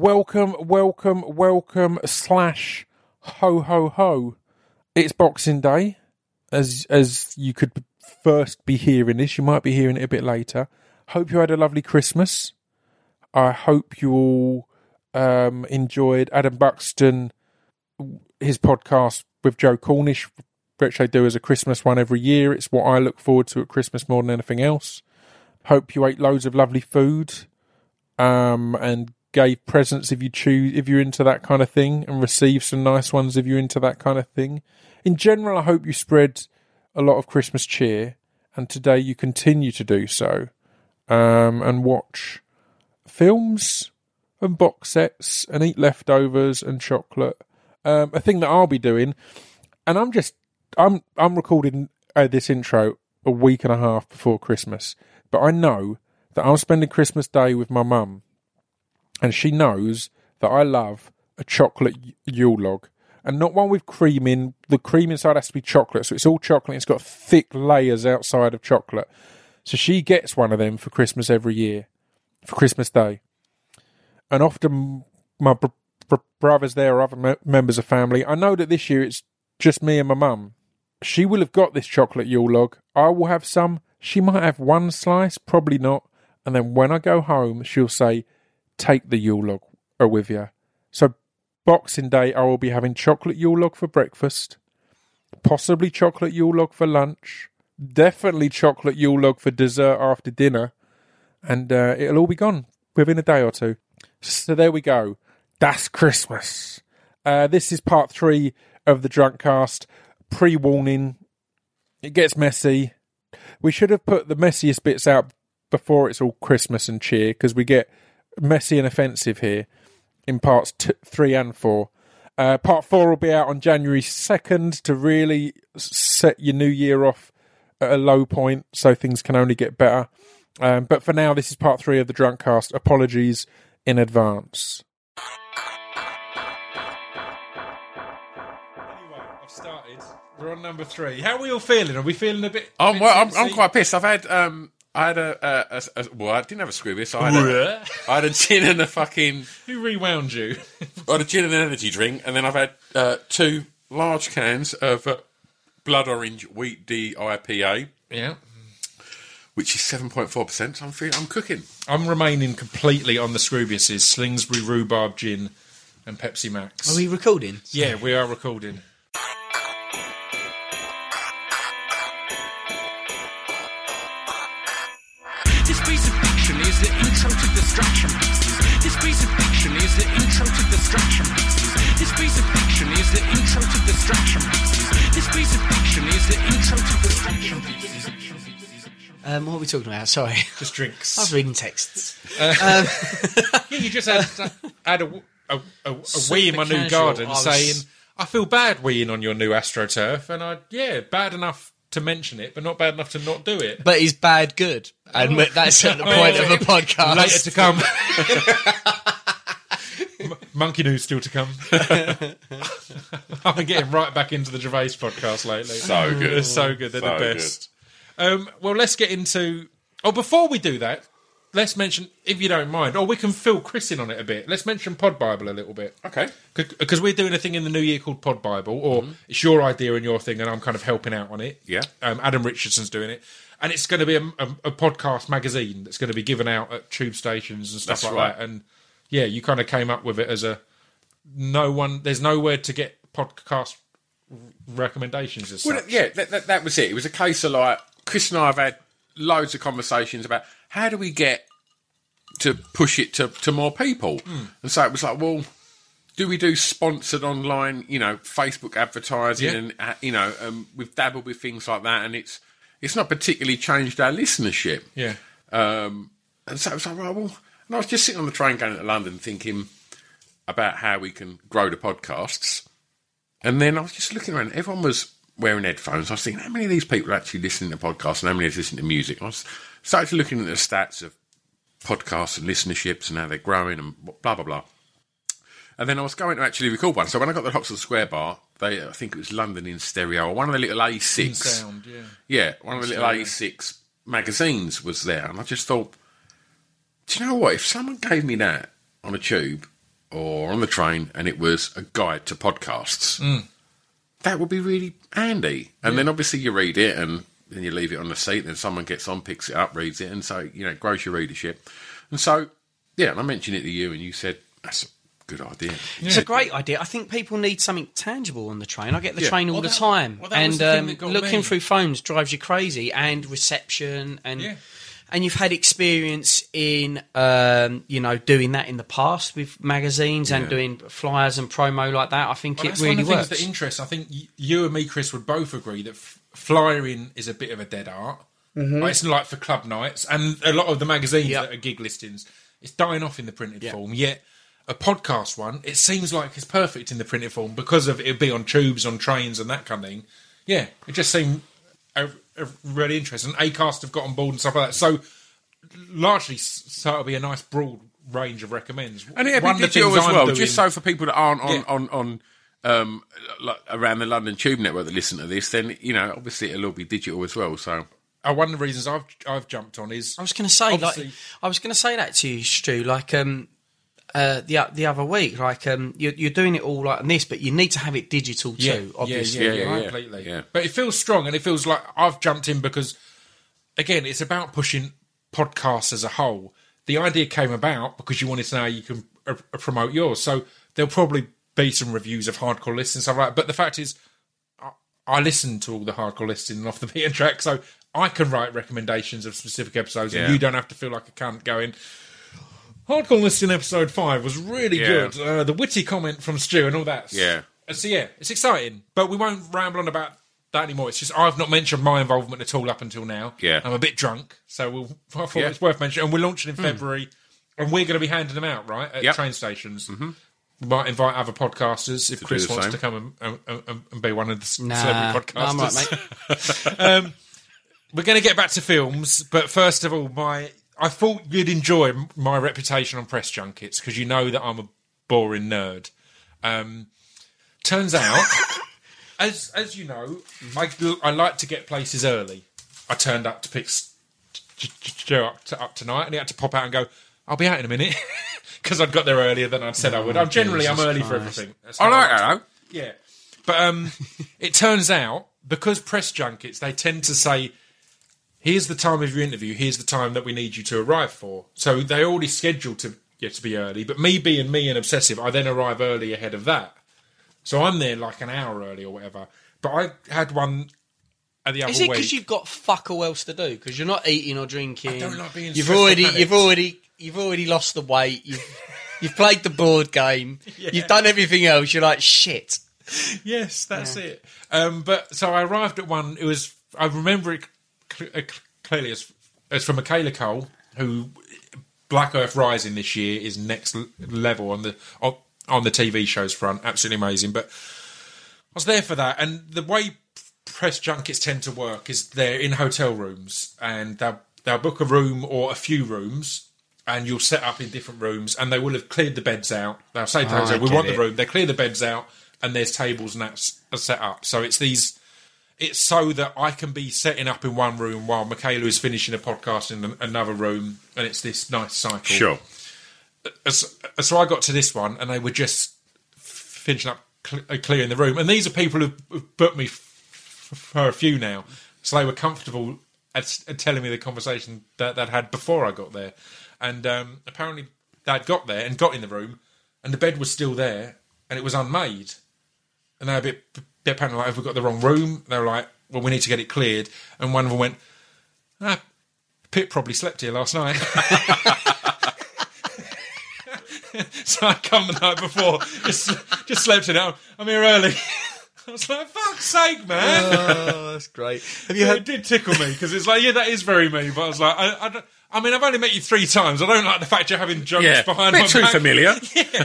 Welcome, welcome, welcome, slash ho ho ho. It's Boxing Day. As as you could first be hearing this, you might be hearing it a bit later. Hope you had a lovely Christmas. I hope you all um, enjoyed Adam Buxton, his podcast with Joe Cornish, which they do as a Christmas one every year. It's what I look forward to at Christmas more than anything else. Hope you ate loads of lovely food um, and gave presents if you choose if you're into that kind of thing, and receive some nice ones if you're into that kind of thing. In general, I hope you spread a lot of Christmas cheer, and today you continue to do so, um, and watch films and box sets and eat leftovers and chocolate. Um, a thing that I'll be doing, and I'm just I'm I'm recording uh, this intro a week and a half before Christmas, but I know that I'm spending Christmas Day with my mum, and she knows that I love a chocolate Yule log, and not one with cream in. The cream inside has to be chocolate, so it's all chocolate. It's got thick layers outside of chocolate. So she gets one of them for Christmas every year, for Christmas Day, and often my br- br- brothers there or other me- members of family. I know that this year it's just me and my mum. She will have got this chocolate Yule log. I will have some. She might have one slice, probably not. And then when I go home, she'll say, "Take the Yule log uh, with you." So Boxing Day, I will be having chocolate Yule log for breakfast, possibly chocolate Yule log for lunch, definitely chocolate Yule log for dessert after dinner, and uh, it'll all be gone within a day or two. So there we go. That's Christmas. Uh, this is part three of the drunk cast. Pre warning, it gets messy. We should have put the messiest bits out before it's all Christmas and cheer because we get messy and offensive here in parts t- three and four. Uh, part four will be out on January 2nd to really set your new year off at a low point so things can only get better. Um, but for now, this is part three of the drunk cast. Apologies in advance. Anyway, I've started. We're on number three. How are we all feeling? Are we feeling a bit? I'm, bit well, I'm, I'm quite pissed. I've had um, I had a, a, a, a well, I didn't have a Scroobius. I had a, I had a gin and a fucking, Who rewound you? I had a gin and an energy drink, and then I've had uh, two large cans of uh, blood orange wheat D IPA, yeah. which is seven point four percent. So I'm feeling, I'm cooking. I'm remaining completely on the Scroobiuses, Slingsbury Rhubarb Gin and Pepsi Max. Are we recording? yeah, we are recording. Intro to. This piece of fiction is the intro to distraction pieces. This piece of fiction is the intro to distraction pieces. This piece of fiction is the intro to distraction pieces. Um, what are we talking about? Sorry, Just drinks. I was reading texts. Yeah, you just had, had a, a, a, a wee in my new casual. garden I was- saying, I feel bad weeing on your new AstroTurf. And I, yeah, bad enough to mention it, but not bad enough to not do it. But he's bad good, and we- that's at the point of a podcast. Later to come. Monkey news still to come. I've been getting right back into the Gervais podcast lately. So good. They're so good. They're So the best. Um, well, let's get into. Oh, before we do that, let's mention, if you don't mind, or we can fill Chris in on it a bit. Let's mention Pod Bible a little bit. Okay. Because we're doing a thing in the new year called Pod Bible, or it's your idea and your thing, and I'm kind of helping out on it. Yeah. Um, Adam Richardson's doing it. And it's going to be a, a, a podcast magazine that's going to be given out at tube stations and stuff That's like right. that. And yeah, you kind of came up with it as a no one, there's nowhere to get podcast recommendations as Well, such. yeah, that, that, that was it. It was a case of like Chris and I have had loads of conversations about how do we get to push it to, to more people, and so it was like, well, do we do sponsored online, you know, Facebook advertising, Yeah. and uh, you know, um, we've dabbled with things like that, and it's it's not particularly changed our listenership. Yeah. Um, and so it was like, right, well, and I was just sitting on the train going to London thinking about how we can grow the podcasts. And then I was just looking around, everyone was wearing headphones. I was thinking, how many of these people are actually listening to podcasts and how many are listening to music? And I was started looking at the stats of podcasts and listenerships and how they're growing and blah, blah, blah. And then I was going to actually record one. So when I got the Oxford Square bar, they, I think it was London in stereo, or one of the little A6. Sound, yeah. Yeah, one of the little A6 magazines was there, and I just thought, do you know what? If someone gave me that on a tube, or on the train, and it was a guide to podcasts. Mm. That would be really handy. And then obviously you read it and then you leave it on the seat, then someone gets on, picks it up, reads it, and so, you know, it grows your readership. And so, yeah, and I mentioned it to you, and you said, that's a good idea. It's a great idea. I think people need something tangible on the train. I get the Yeah. train all Well, the that- time, well, that was and the thing um, that got looking me. through phones drives you crazy. And reception, and Yeah. and you've had experience in um, you know doing that in the past with magazines and doing flyers and promo like that. I think Well, it that's really one of the works. things that interests. I think you and me, Chris, would both agree that f- flyering is a bit of a dead art. Mm-hmm. Like, it's like for club nights and a lot of the magazines Yep. that are gig listings. It's dying off in the printed Yeah. form. Yet a podcast one, it seems like it's perfect in the printed form because of it'd be on tubes, on trains, and that kind of thing. Yeah, it just seemed a, a really interesting. Acast have got on board and stuff like that. So largely, so it'll be a nice broad range of recommends. And One be of the digital as I'm well, doing- just so for people that aren't on Yeah. on on um, like around the London Tube network that listen to this, then you know obviously it'll all be digital as well. So Uh, one of the reasons I've I've jumped on is I was going to say, like, I was going to say that to you, Stu. Like, um, uh, the the other week, like, um, you're, you're doing it all like this, but you need to have it digital too. obviously, yeah, Yeah, yeah, yeah, completely. yeah. But it feels strong, and it feels like I've jumped in because, again, it's about pushing podcasts as a whole. The idea came about because you wanted to know how you can uh, uh, promote yours. So there'll probably be some reviews of hardcore lists and stuff like that. But the fact is, I, I listen to all the hardcore lists in and off the beaten track, so I can write recommendations of specific episodes, Yeah. and you don't have to feel like a cunt going. Hardcore list in episode five was really Yeah. good. Uh, the witty comment from Stu and all that. Yeah. And so yeah, it's exciting, but we won't ramble on about that anymore. It's just I've not mentioned my involvement at all up until now. Yeah. I'm a bit drunk, so we'll, I thought Yeah. it's worth mentioning. And we're launching in February, and we're going to be handing them out right at Yep. train stations. Mm-hmm. We might invite other podcasters if Chris wants same. to come and, and, and, and be one of the c- Nah, celebrity no, I'm podcasters. right, mate. um, we're going to get back to films, but first of all, my I thought you'd enjoy my reputation on press junkets because you know that I'm a boring nerd. Um, turns out, as as you know, I I like to get places early. I turned up to pick S- J- J- Joe up, to, up tonight, and he had to pop out and go. I'll be out in a minute because I'd got there earlier than I'd said I would. I'm generally I'm Jesus early for Christ. everything. That's I how like like that. though. yeah. But um, it turns out because press junkets, they tend to say, "Here's the time of your interview. Here's the time that we need you to arrive for." So they already scheduled to get to be early. But me being me and obsessive, I then arrive early ahead of that. So I'm there like an hour early or whatever. But I had one at the other Is it week. because you've got fuck all else to do? Because you're not eating or drinking. I don't like being You've stressed or already, panicked. you've already, you've already lost the weight. You've, you've played the board game. You've done everything else. You're like shit. Yes, that's it. Um, but so I arrived at one. It was I remember it cl- uh, cl- clearly as, as from Michaela Coel, who Black Earth Rising this year is next l- level on the on, on the TV shows front. Absolutely amazing. But I was there for that, and the way press junkets tend to work is they're in hotel rooms, and they'll they'll book a room or a few rooms. And you'll set up in different rooms, and they will have cleared the beds out. They'll say ah, to the I hotel, "We want the room." They clear the beds out, and there's tables and that's set up. So it's these. It's so that I can be setting up in one room while Michaela is finishing a podcast in another room, and it's this nice cycle. Sure. Uh, uh, so I got to this one, and they were just finishing up uh, clearing the room. And these are people who've booked me for a few now, so they were comfortable at telling me the conversation that they'd had before I got there. And um, apparently, they'd got there and got in the room, and the bed was still there, and it was unmade. And they were a bit, bit panicked, like, have we got the wrong room? They were like, well, we need to get it cleared. And one of them went, ah, Pip probably slept here last night. so I come the night before, just just slept it out. I'm here early. I was like, fuck's sake, man. Oh, that's great. Have you Yeah, heard? it did tickle me because it's like, yeah, that is very me. But I was like, I, I, don't- I mean, I've only met you three times. I don't like the fact you're having jokes Yeah, behind bit my too back. familiar.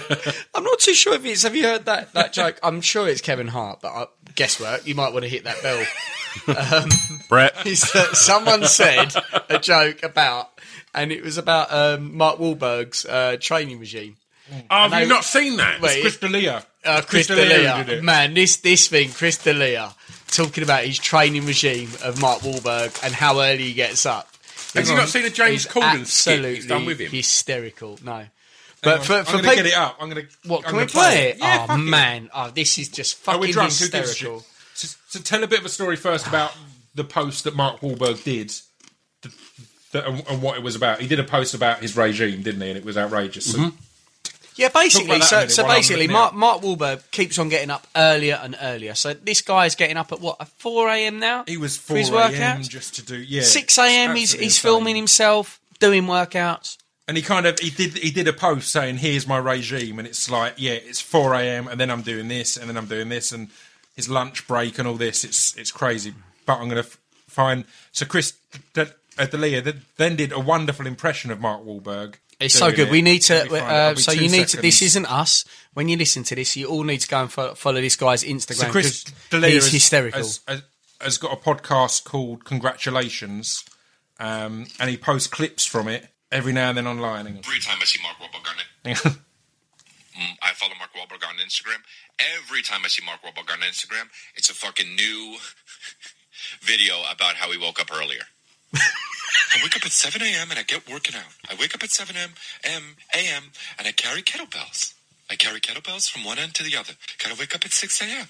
I'm not too sure if it's. Have you heard that that joke? I'm sure it's Kevin Hart, but uh, guesswork. You might want to hit that bell. Brett. is that someone said a joke about, and it was about um, Mark Wahlberg's uh, training regime. Oh, have you not seen that? Wait, Chris D'Elia. Uh, Chris D'Elia D'Elia, man, this this thing, Chris D'Elia, talking about his training regime of Mark Wahlberg and how early he gets up. Have you not seen a James Corden skit he's absolutely done with him? hysterical. No, But for, I'm for going to people, get it up. I'm going to. what I'm can we gonna play it? Yeah, oh fuck it. man, oh this is just fucking drunk? Who gives a hysterical. So, so tell a bit of a story first about the post that Mark Wahlberg did, th- th- and, and what it was about. He did a post about his regime, didn't he? And it was outrageous. So mm-hmm. Yeah, basically. about that a So, so basically, Mark, Mark Wahlberg keeps on getting up earlier and earlier. So this guy is getting up at what at four a.m. now. he was four his a.m. just to do yeah Six a.m. He's he's insane. filming himself doing workouts. And he kind of he did he did a post saying here's my regime, and it's like yeah it's four a.m. and then I'm doing this and then I'm doing this and his lunch break and all this. It's it's crazy. But I'm going to f- find so Chris D- uh, D'Elia th- then did a wonderful impression of Mark Wahlberg. It's so good. it. We need to. Let me find it. Uh, so you need to. This isn't us. When you listen to this, you all need to go and follow, follow this guy's Instagram. So Chris 'cause D'Elia he's has- hysterical. Has, has, has got a podcast called Congratulations, um, and he posts clips from it every now and then online. Every time I see Mark Wahlberg on it, Hang on. mm, I follow Mark Wahlberg on Instagram. Every time I see Mark Wahlberg on Instagram, it's a fucking new video about how he woke up earlier. I wake up at 7 a.m. and I get working out. I wake up at 7 a.m. A.m. and I carry kettlebells. I carry kettlebells from one end to the other. Gotta wake up at 6 a.m.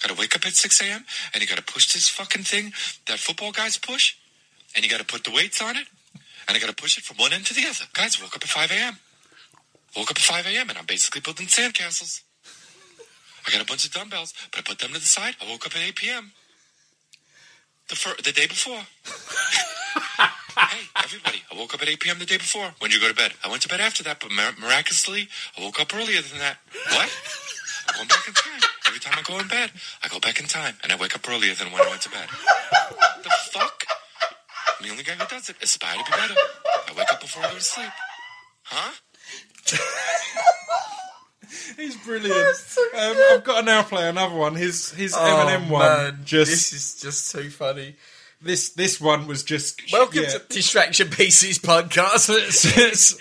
Gotta wake up at 6 a.m. and you gotta push this fucking thing that football guys push, and you gotta put the weights on it, and I gotta push it from one end to the other. Guys, woke up at 5 a.m. Woke up at 5 a.m. and I'm basically building sandcastles. I got a bunch of dumbbells, but I put them to the side. I woke up at 8 p.m. The fir- the day before. hey, everybody! I woke up at 8 p.m. the day before. When did you go to bed? I went to bed after that, but mir- miraculously, I woke up earlier than that. What? I'm going back in time. Every time I go in bed, I go back in time, and I wake up earlier than when I went to bed. the fuck? I'm the only guy who does it. Aspire to be better. I wake up before I go to sleep. Huh? He's brilliant. Um, I've got to now play another one. His his Eminem one. Just this is just too funny. This this one was just Welcome yeah. to Distraction Pieces podcast. so,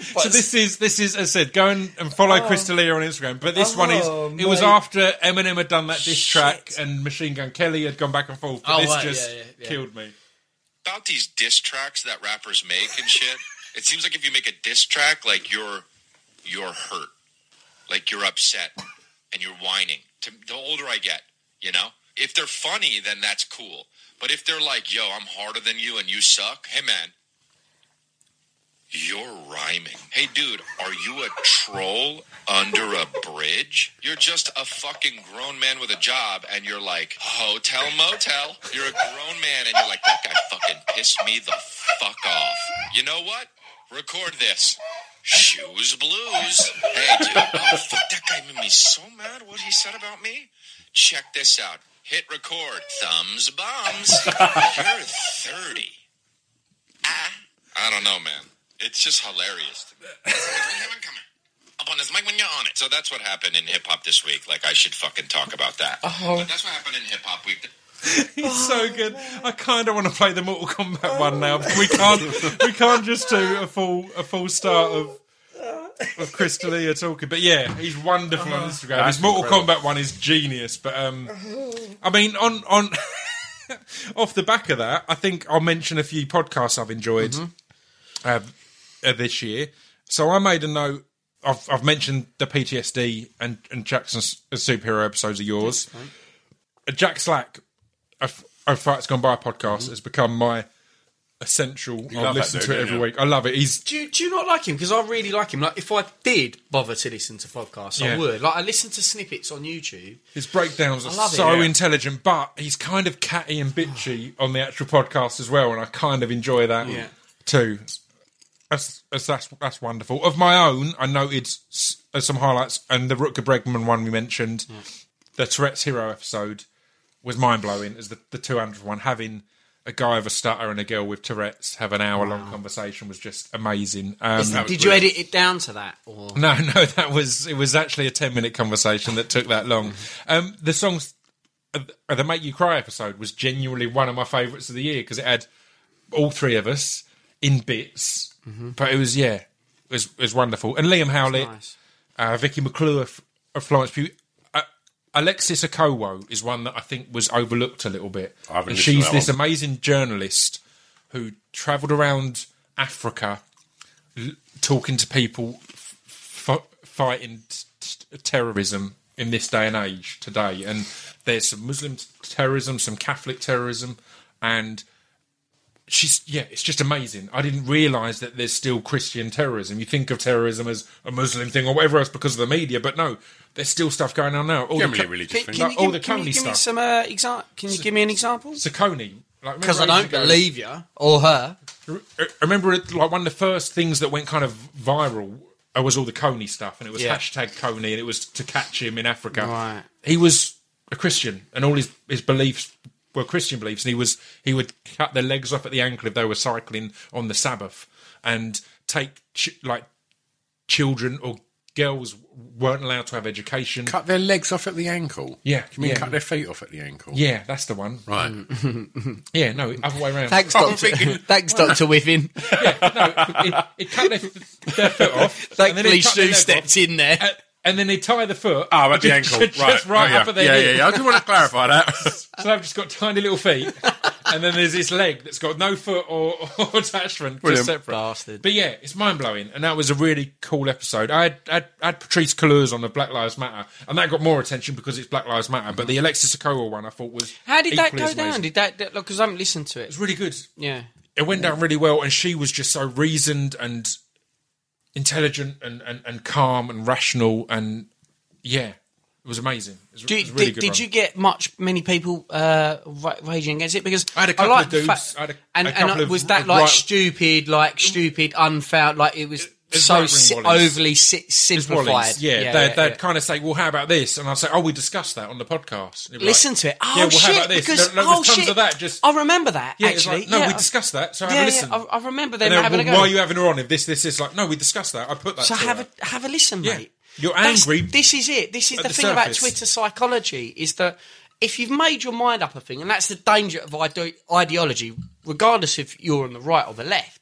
so this is this is as I said, go and, and follow oh. Chris D'Elia on Instagram. But this one is Oh, it was after Eminem had done that diss track and Machine Gun Kelly had gone back and forth. But Oh, this right, just yeah, yeah, yeah. killed me. about these diss tracks that rappers make and shit. It seems like if you make a diss track, like you're you're hurt, like you're upset, and you're whining. To, the older I get, you know, if they're funny, then that's cool. But if they're like, "Yo, I'm harder than you and you suck," hey man, you're rhyming. Hey dude, are you a troll under a bridge? You're just a fucking grown man with a job and you're like, hotel motel. You're a grown man and you're like, that guy fucking pissed me the fuck off. You know what? Record this. Shoes blues. Hey dude, oh fuck that guy made me so mad what he said about me. Check this out. Hit record. Thumbs bombs. You're 30. Ah. I don't know, man. It's just hilarious to me. Up on this mic when you're on it. So that's what happened in hip hop this week. Like I should fucking talk about that. Oh. But that's what happened in hip hop week. He's so good. I kind of want to play the Mortal Kombat one now. But we can't. we can't just do a full a full start of of Chris D'Elia talking. But yeah, he's wonderful on Instagram. His Mortal Kombat one is genius. But um, I mean, on on off the back of that, I think I'll mention a few podcasts I've enjoyed uh, uh, this year. So I made a note. I've, I've mentioned the PTSD and, and Jackson's superhero episodes of yours. Uh, Jack Slack, a, a Fight's Gone By A podcast, has become my essential. I listen dude, to it every you? week. I love it. He's Do you, do you not like him? Because I really like him. Like, if I did bother to listen to podcasts, Yeah. I would. Like, I listen to snippets on YouTube. his breakdowns are love it. so Yeah. intelligent, but he's kind of catty and bitchy on the actual podcast as well, and I kind of enjoy that Yeah. too. That's, that's that's that's wonderful. Of my own, I noted s- uh, some highlights, and the Rutger Bregman one we mentioned, the Tourette's Hero episode was mind blowing. As the the two hundredth one, having a guy with a stutter and a girl with Tourette's have an hour long conversation was just amazing. Um, Did you edit it down to that? Or no, no, that was it. Was actually a ten minute conversation that took that long. Um, the songs, uh, the "Make You Cry" episode was genuinely one of my favourites of the year because it had all three of us in bits. But it was yeah, it was it was wonderful. And Liam Howlett, nice. uh, Vicky McClure of, of Florence Pugh. Alexis Okeowo is one that I think was overlooked a little bit. I haven't And listened to she's that this one. amazing journalist who travelled around Africa l- talking to people f- f- fighting t- t- terrorism in this day and age today, and there's some Muslim t- terrorism, some Catholic terrorism, and she's yeah, it's just amazing. I didn't realise that there's still Christian terrorism. You think of terrorism as a Muslim thing or whatever else because of the media, but no, there's still stuff going on now. All Generally the, religious Can, thing. can Like you all give, the can you Kony give me stuff. some uh, exa- Can you give me an example? Saccone. Like, Because I don't ago- believe you or her. I remember it, like one of the first things that went kind of viral uh, was all the Kony stuff, and it was Yeah. hashtag Kony, and it was to catch him in Africa. Right. He was a Christian, and all his his beliefs were Christian beliefs, and he was he would cut their legs off at the ankle if they were cycling on the Sabbath, and take ch- like children or girls weren't allowed to have education. Cut their legs off at the ankle. Yeah, You mean yeah. cut their feet off at the ankle? Yeah, that's the one. Right. Yeah, no, other way around. Thanks, Doctor. thinking- Thanks, Doctor Whiffin. it, it cut their, their foot off. Thankfully, he'd cut their Stu stepped off, in there. and, and then they tie the foot. Oh, at the just- ankle. just right. right Oh, yeah. up at their yeah, hip. yeah, yeah. I just want to clarify that. So they've just got tiny little feet, and then there's this leg that's got no foot or, or attachment, Brilliant. just separate. Bastard. But yeah, it's mind blowing, and that was a really cool episode. I had, had, had Patrice Kaluuya on the Black Lives Matter, and that got more attention because it's Black Lives Matter. But the mm-hmm. Alexis Okeowo one, I thought was How did that go down? Did that because I haven't listened to It was it? really good. Yeah. It went down really well, and she was just so reasoned and intelligent and, and, and calm and rational, and yeah, it was amazing. It was, Do, it was really did good did you get much many people uh, ra- raging against it? Because I had a couple like of the dudes, fact- I had a- and, a and of was that like right- stupid, like stupid, unfound, like it was so si- overly si- simplified. Yeah, yeah, they'd, yeah, they'd yeah. kind of say, "Well, how about this?" And I'd say, "Oh, we discussed that on the podcast." And it'd be Listen like, to it. Oh yeah, well, shit! how about this? Because there was oh shit, of that. Just I remember that yeah, actually. like, no, we discussed that. So have a listen. I, I remember them then, having well, a why are you having her on? If this, this, this, like, no, we discussed that. I put that. So have her. a have a listen, mate. You're That's- angry This is it. This is the, the thing about. Twitter psychology is that if you've made your mind up a thing, and that's the danger of ide- ideology, regardless if you're on the right or the left,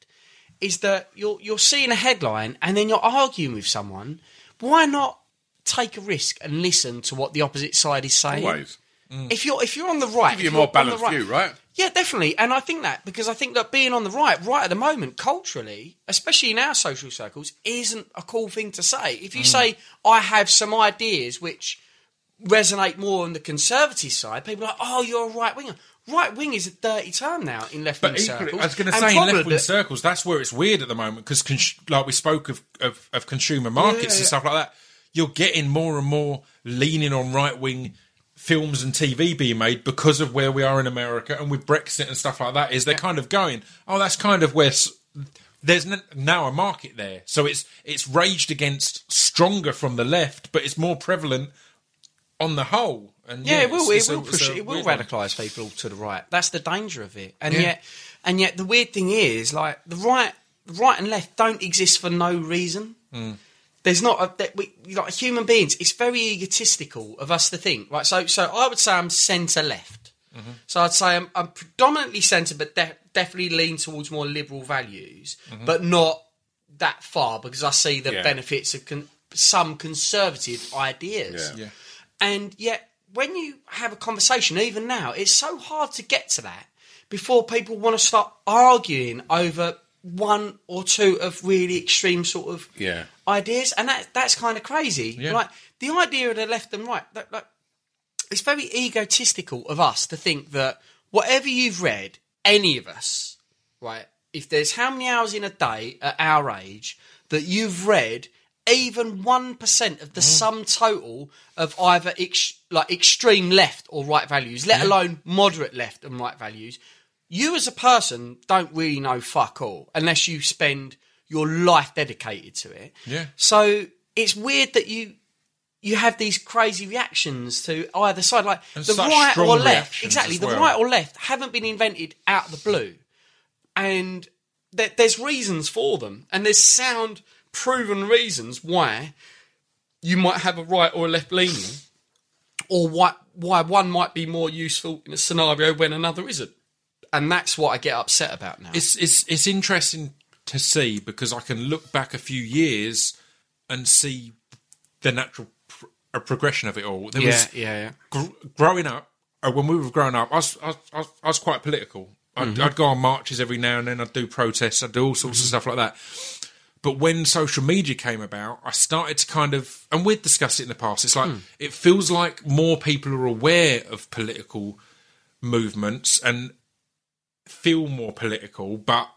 is that you're you're seeing a headline and then you're arguing with someone. Why not take a risk and listen to what the opposite side is saying? Always. Mm. If you're if you're on the right, Give you a more you're on the balanced view, right? yeah, definitely. And I think that because I think that being on the right, right at the moment, culturally, especially in our social circles, isn't a cool thing to say. If you mm. say, I have some ideas which resonate more on the conservative side, people are like, oh, you're a right winger. Right wing is a dirty term now in left wing circles. I was going to say in left wing circles, that's where it's weird at the moment because, cons- like we spoke of, of, of consumer markets Yeah, and yeah. stuff like that, you're getting more and more leaning on right wing films and TV being made because of where we are in America and with Brexit and stuff like that. Is they're kind of going, oh, that's kind of where. S- there's n- now a market there, so it's it's raged against stronger from the left, but it's more prevalent on the whole. And Yeah, it will. it's- It it's a- will it's push. a It will radicalise people to the right. That's the danger of it. And Yeah. yet, and yet, the weird thing is, like the right, the right and left don't exist for no reason. Hmm. There's not a that we like human beings. It's very egotistical of us to think. Right. So, so I would say I'm centre left. Mm-hmm. So I'd say I'm, I'm predominantly centre, but de- definitely lean towards more liberal values, Mm-hmm. but not that far because I see the Yeah. benefits of con- some conservative ideas. Yeah. Yeah. And yet, when you have a conversation, even now, it's so hard to get to that before people want to start arguing over one or two of really extreme sort of Yeah. ideas, and that that's kind of crazy. Yeah. Like the idea of the left and right, that, like, it's very egotistical of us to think that whatever you've read, any of us, right? If there's how many hours in a day at our age that you've read even one percent of the sum total of either ex- like extreme left or right values, let alone moderate left and right values, you as a person don't really know fuck all unless you spend your life dedicated to it. Yeah. So it's weird that you you have these crazy reactions to either side, like And the right or left. Exactly, the well. right or left haven't been invented out of the blue, and there, there's reasons for them, and there's sound, proven reasons why you might have a right or a left leaning, or why why one might be more useful in a scenario when another isn't, and that's what I get upset about now. it's it's it's interesting to see because I can look back a few years and see the natural pr- progression of it all. There yeah, was yeah, yeah. gr- growing up uh, when we were growing up. I was I was, I was, quite political. I'd, Mm-hmm. I'd go on marches every now and then. I'd do protests. I'd do all sorts of stuff like that. But when social media came about, I started to kind of, and we've discussed it in the past. It's like it feels like more people are aware of political movements and feel more political, but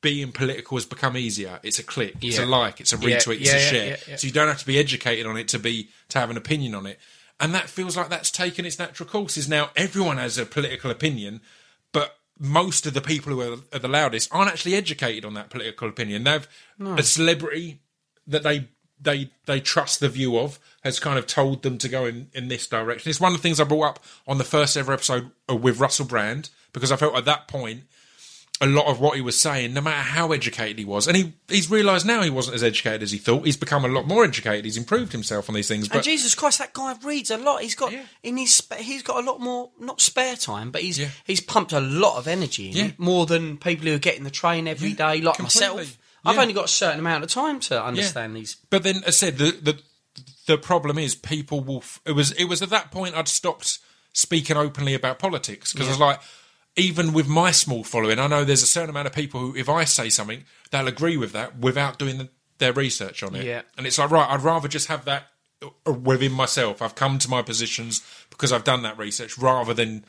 being political has become easier. It's a click, it's a like, it's a Yeah, retweet, it's yeah, a share. yeah, yeah. So you don't have to be educated on it to be to have an opinion on it. And that feels like that's taken its natural course. Is now everyone has a political opinion, most of the people who are, are the loudest aren't actually educated on that political opinion. They've a celebrity that they they they trust the view of has kind of told them to go in, in this direction. It's one of the things I brought up on the first ever episode with Russell Brand because I felt at that point a lot of what he was saying, no matter how educated he was, and he he's realised now he wasn't as educated as he thought. He's become a lot more educated. He's improved himself on these things. And But Jesus Christ, that guy reads a lot. He's got Yeah. in his he's got a lot more not spare time, but he's Yeah. he's pumped a lot of energy in Yeah. it, more than people who are getting the train every day, like completely. myself. I've only got a certain amount of time to understand these. But then, as I said, the the the problem is people will. f- It was it was at that point I'd stopped speaking openly about politics because I was like, even with my small following, I know there's a certain amount of people who, if I say something, they'll agree with that without doing the, their research on it. Yeah. and it's like right, I'd rather just have that uh, within myself. I've come to my positions because I've done that research rather than.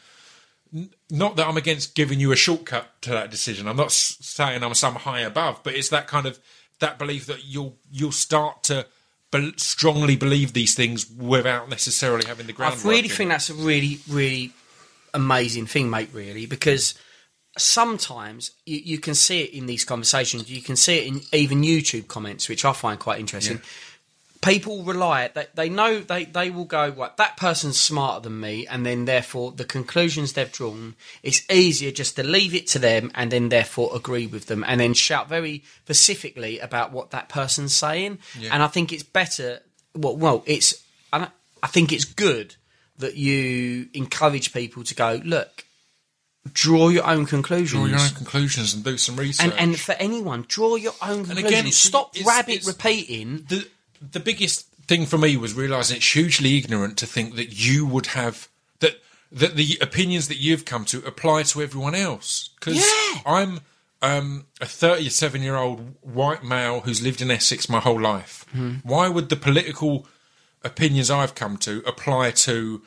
Not that I'm against giving you a shortcut to that decision. I'm not saying I'm some high above, but it's that kind of that belief that you'll you'll start to be- strongly believe these things without necessarily having the ground. I really think that's a really really amazing thing, mate. Really, because sometimes you, you can see it in these conversations. You can see it in even YouTube comments, which I find quite interesting. People rely they, they know they, they will go right that person's smarter than me and then therefore the conclusions they've drawn it's easier just to leave it to them and then therefore agree with them and then shout very specifically about what that person's saying and I think it's better well well it's I, I think it's good that you encourage people to go look draw your own conclusions draw your own conclusions and do some research. and and for anyone draw your own conclusions And again, stop it's- rabbit it's- repeating the the biggest thing for me was realizing it's hugely ignorant to think that you would have that that the opinions that you've come to apply to everyone else. Because Yeah. I'm um, a 37 year old white male who's lived in Essex my whole life. Why would the political opinions I've come to apply to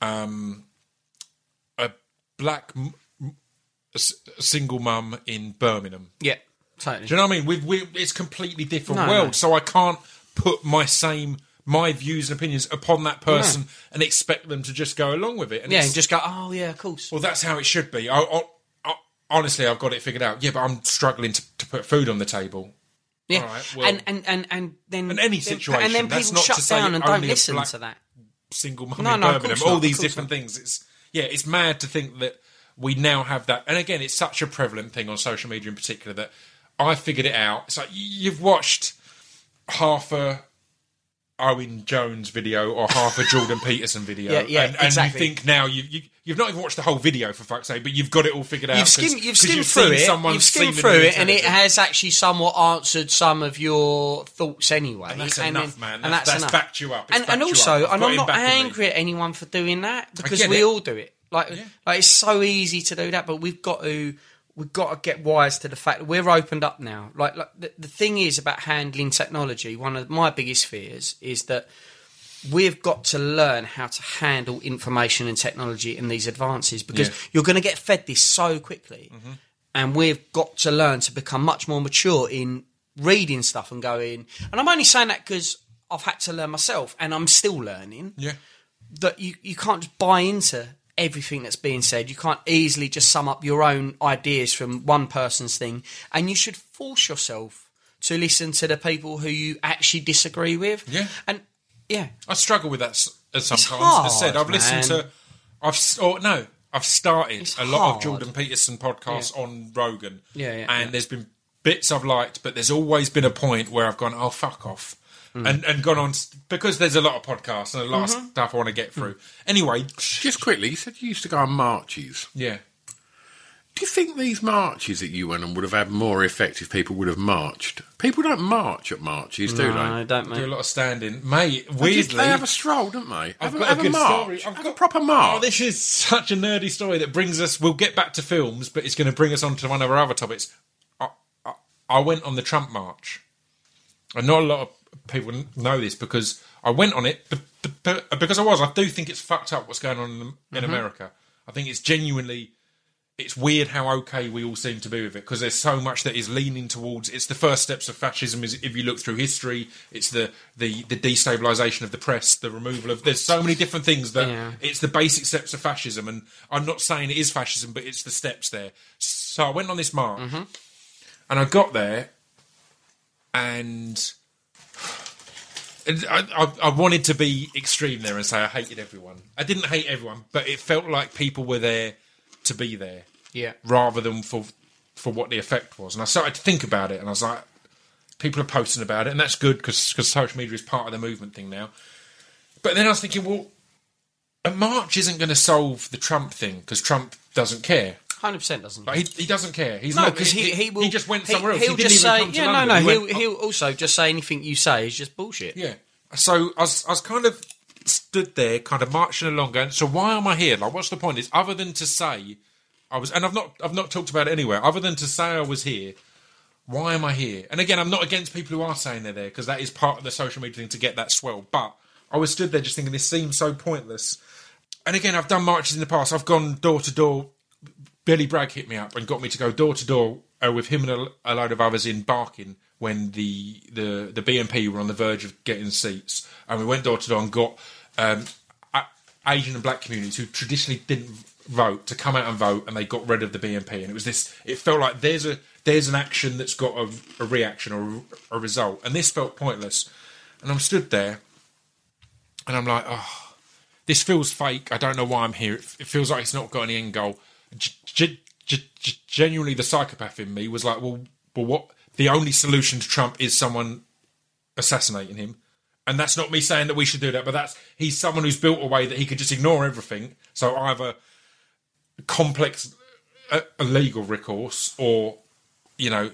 um, a black m- m- a s- a single mum in Birmingham? yeah totally Do you know what I mean? We, we, it's completely different No, world, no. so I can't put my same my views and opinions upon that person and expect them to just go along with it. And Yeah, it's- and just go, oh yeah, of course. well, that's how it should be. I, I, I, honestly, I've got it figured out. Yeah, but I'm struggling to, to put food on the table. Yeah, right, well- and, and and and then In any situation, and then that's people not shut down and don't listen to that. Single mum No, in no, Birmingham, all not, these different things. It's yeah, it's mad to think that we now have that. And again, it's such a prevalent thing on social media in particular that I figured it out. It's like you've watched half a Owen Jones video or half a Jordan Peterson video, Yeah, yeah, and, and exactly. you think now you, you you've not even watched the whole video for fuck's sake, but you've got it all figured out. You've skimmed, you've skimmed seen through it. You've skimmed through it, and it has actually somewhat answered some of your thoughts anyway. And that's then- enough, man. And That's- that's, that's enough. backed you up. It's And, and also, and I'm not angry at anyone for doing that because we it. all do it. Like, like it's so easy to do that, but we've got to we've got to get wise to the fact that we're opened up now. Like, like the, the thing is about handling technology. One of my biggest fears is that we've got to learn how to handle information and technology and these advances because Yeah. you're going to get fed this so quickly. Mm-hmm. And we've got to learn to become much more mature in reading stuff and going. And I'm only saying that because I've had to learn myself and I'm still learning yeah. that you, you can't just buy into everything that's being said. You can't easily just sum up your own ideas from one person's thing. And you should force yourself to listen to the people who you actually disagree with. Yeah. And yeah. I struggle with that s- uh, sometimes. hard, As I said, I've listened man. to, I've s- or no, I've started It's a lot of. Jordan Peterson podcasts on Rogan. Yeah, yeah, and yeah. there's been bits I've liked, but there's always been a point where I've gone, oh fuck off. Mm. And, and gone on because there's a lot of podcasts and a lot Mm-hmm. of stuff I want to get Mm. through. Anyway, Just quickly, you said you used to go on marches. yeah, Do you think these marches that you went on would have had more effect if people would have marched? People don't march at marches, do No, they? don't do a lot of standing, mate. They just- Weirdly, they have a stroll, don't they? I've have got have a good march. story. I've have got a proper march. Oh, this is such a nerdy story that brings us. We'll get back to films, but it's going to bring us on to one of our other topics. I, I, I went on the Trump march. and not a lot of people know this because I went on it, but, but, but because I was, I do think it's fucked up what's going on in, Mm-hmm. in America. I think it's genuinely, it's weird how okay we all seem to be with it because there's so much that is leaning towards. It's the first steps of fascism. Is if you look through history, it's the the the destabilization of the press, the removal of. There's so many different things that Yeah. it's the basic steps of fascism, and I'm not saying it is fascism, but it's the steps there. So I went on this march, mm-hmm. and I got there, and I, I, I wanted to be extreme there and say I hated everyone. I didn't hate everyone, but it felt like people were there to be there Yeah. rather than for for what the effect was. And I started to think about it, and I was like, people are posting about it, and that's good because social media is part of the movement thing now. But then I was thinking, well, a march isn't going to solve the Trump thing because Trump doesn't care. Hundred percent doesn't. Like, he, he doesn't care. He's no, not because he, he will. He just went he- somewhere else. He'll he didn't just even say, yeah, London. no, no. He He'll went, oh. he'll also just say anything you say is just bullshit. Yeah. So I was, I was kind of stood there, kind of marching along, going, "So why am I here? Like, what's the point?" Is other than to say I was, and I've not, I've not talked about it anywhere. Other than to say I was here, why am I here? And again, I'm not against people who are saying they're there because that is part of the social media thing to get that swell. But I was stood there just thinking this seems so pointless. And again, I've done marches in the past. I've gone door to door. Billy Bragg hit me up and got me to go door to door uh, with him and a, a load of others in Barking when the, the the BNP were on the verge of getting seats, and we went door to door and got um, Asian and Black communities who traditionally didn't vote to come out and vote, and they got rid of the BNP, and it was this. It felt like there's a there's an action that's got a, a reaction or a, a result, and this felt pointless. And I'm stood there, and I'm like, oh, this feels fake. I don't know why I'm here. It, it feels like it's not got any end goal. G- g- g- genuinely, the psychopath in me was like, well, but what? The only solution to Trump is someone assassinating him, and that's not me saying that we should do that. But that's he's someone who's built a way that he could just ignore everything. So either complex uh, a legal recourse or you know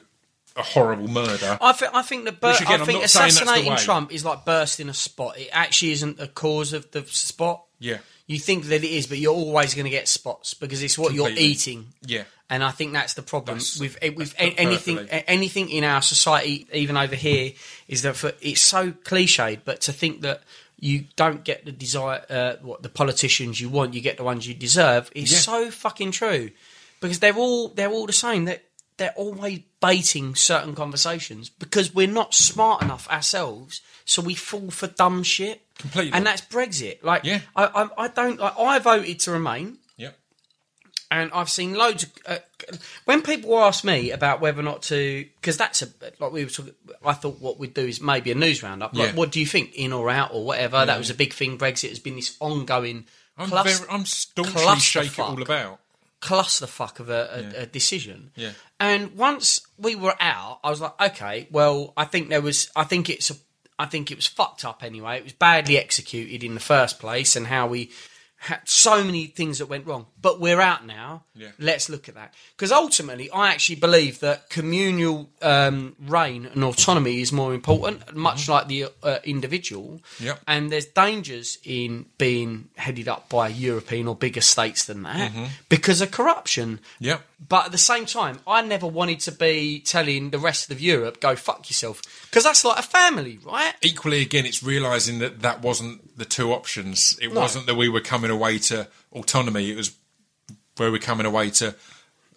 a horrible murder. I think I think the bur- Which, again, I think not saying that's the assassinating. Trump is like bursting a spot. It actually isn't the cause of the spot. Yeah. You think that it is, but you're always going to get spots because it's what you're eating. Yeah. And I think that's the problem That's- with with anything perfectly. anything in our society, even over here, is that for, it's so cliched. But to think that you don't get the desire, uh, what the politicians you want, you get the ones you deserve, is Yeah. so fucking true. Because they're all they're all the same. That they're always baiting certain conversations because we're not smart enough ourselves, so we fall for dumb shit. Completely. And that's Brexit. Like, Yeah. I, I, I don't. Like, I voted to remain. And I've seen loads of uh, when people ask me about whether or not to because that's a like we were talking. I thought what we'd do is maybe a news roundup. Like, Yeah. what do you think, in or out or whatever? That was a big thing. Brexit has been this ongoing I'm very, I'm staunchly shake it all about. clusterfuck of a, a, Yeah. a decision. Yeah. And once we were out, I was like, okay, well, I think there was, I think it's a, I think it was fucked up anyway. It was badly executed in the first place, and how we had so many things that went wrong. But we're out now. Yeah. Let's look at that because ultimately, I actually believe that communal um, reign and autonomy is more important, much like the uh, individual. Yep. And there's dangers in being headed up by European or bigger states than that because of corruption. Yep. But at the same time, I never wanted to be telling the rest of Europe, go fuck yourself. Because that's like a family, right? Equally, again, it's realizing that that wasn't the two options. It No. wasn't that we were coming away to autonomy. It was where we're coming away to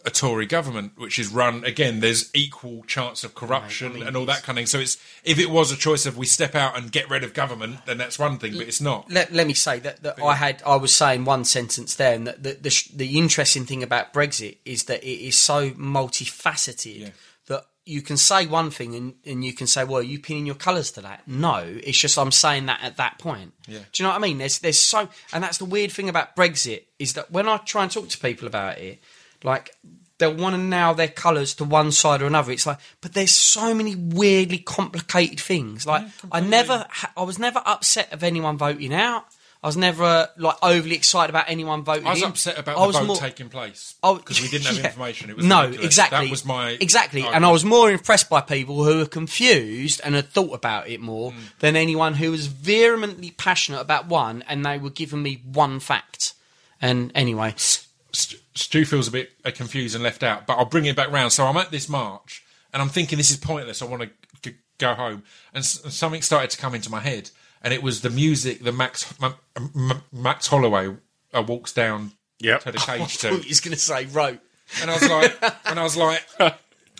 a Tory government, which is run again. There's equal chance of corruption Right, I mean, and all that kind of thing. So it's if it was a choice of we step out and get rid of government, then that's one thing. But it's not. Let, let me say that, that I had I was saying one sentence there, and that the, the the interesting thing about Brexit is that it is so multifaceted Yeah. that you can say one thing and, and you can say, well, are you pinning your colours to that? No, it's just I'm saying that at that point. Yeah. Do you know what I mean? There's there's so, and that's the weird thing about Brexit is that when I try and talk to people about it, like they'll want to nail their colours to one side or another. It's like, but there's so many weirdly complicated things. Like I never, I was never upset of anyone voting out. I was never like overly excited about anyone voting. I was in. upset about I the was vote more- taking place Oh, because we didn't have yeah. information. It was no, ridiculous. exactly. That was my exactly, and. I was more impressed by people who were confused and had thought about it more Mm. than anyone who was vehemently passionate about one and they were giving me one fact. And anyway, St- Stu feels a bit uh, confused and left out, but I'll bring it back round. So I'm at this march, and I'm thinking this is pointless. I want to g- go home, and s- something started to come into my head, and it was the music that Max M- M- Max Holloway uh, walks down Yep. to the cage to, he was going to say rope. and I was like, and I was like, I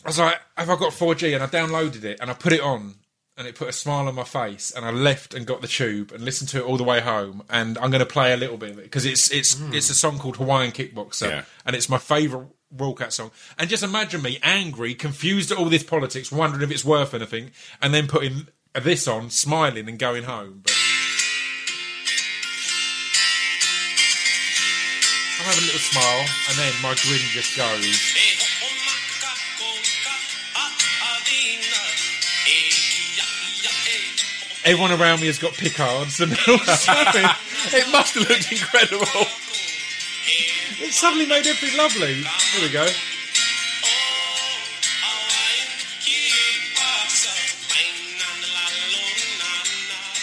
was like, have I got 4G? And I downloaded it and I put it on, and it put a smile on my face, and I left and got the tube and listened to it all the way home. And I'm going to play a little bit of it because it's it's hmm. it's a song called Hawaiian Kickboxer, Yeah. and it's my favourite walkout song. And just imagine me angry, confused at all this politics, wondering if it's worth anything, and then putting this on, smiling and going home. But I'm having a little smile, and then my grin just goes. Everyone around me has got picards, and they're all smiling. It must have looked incredible. It suddenly made everything lovely. Here we go.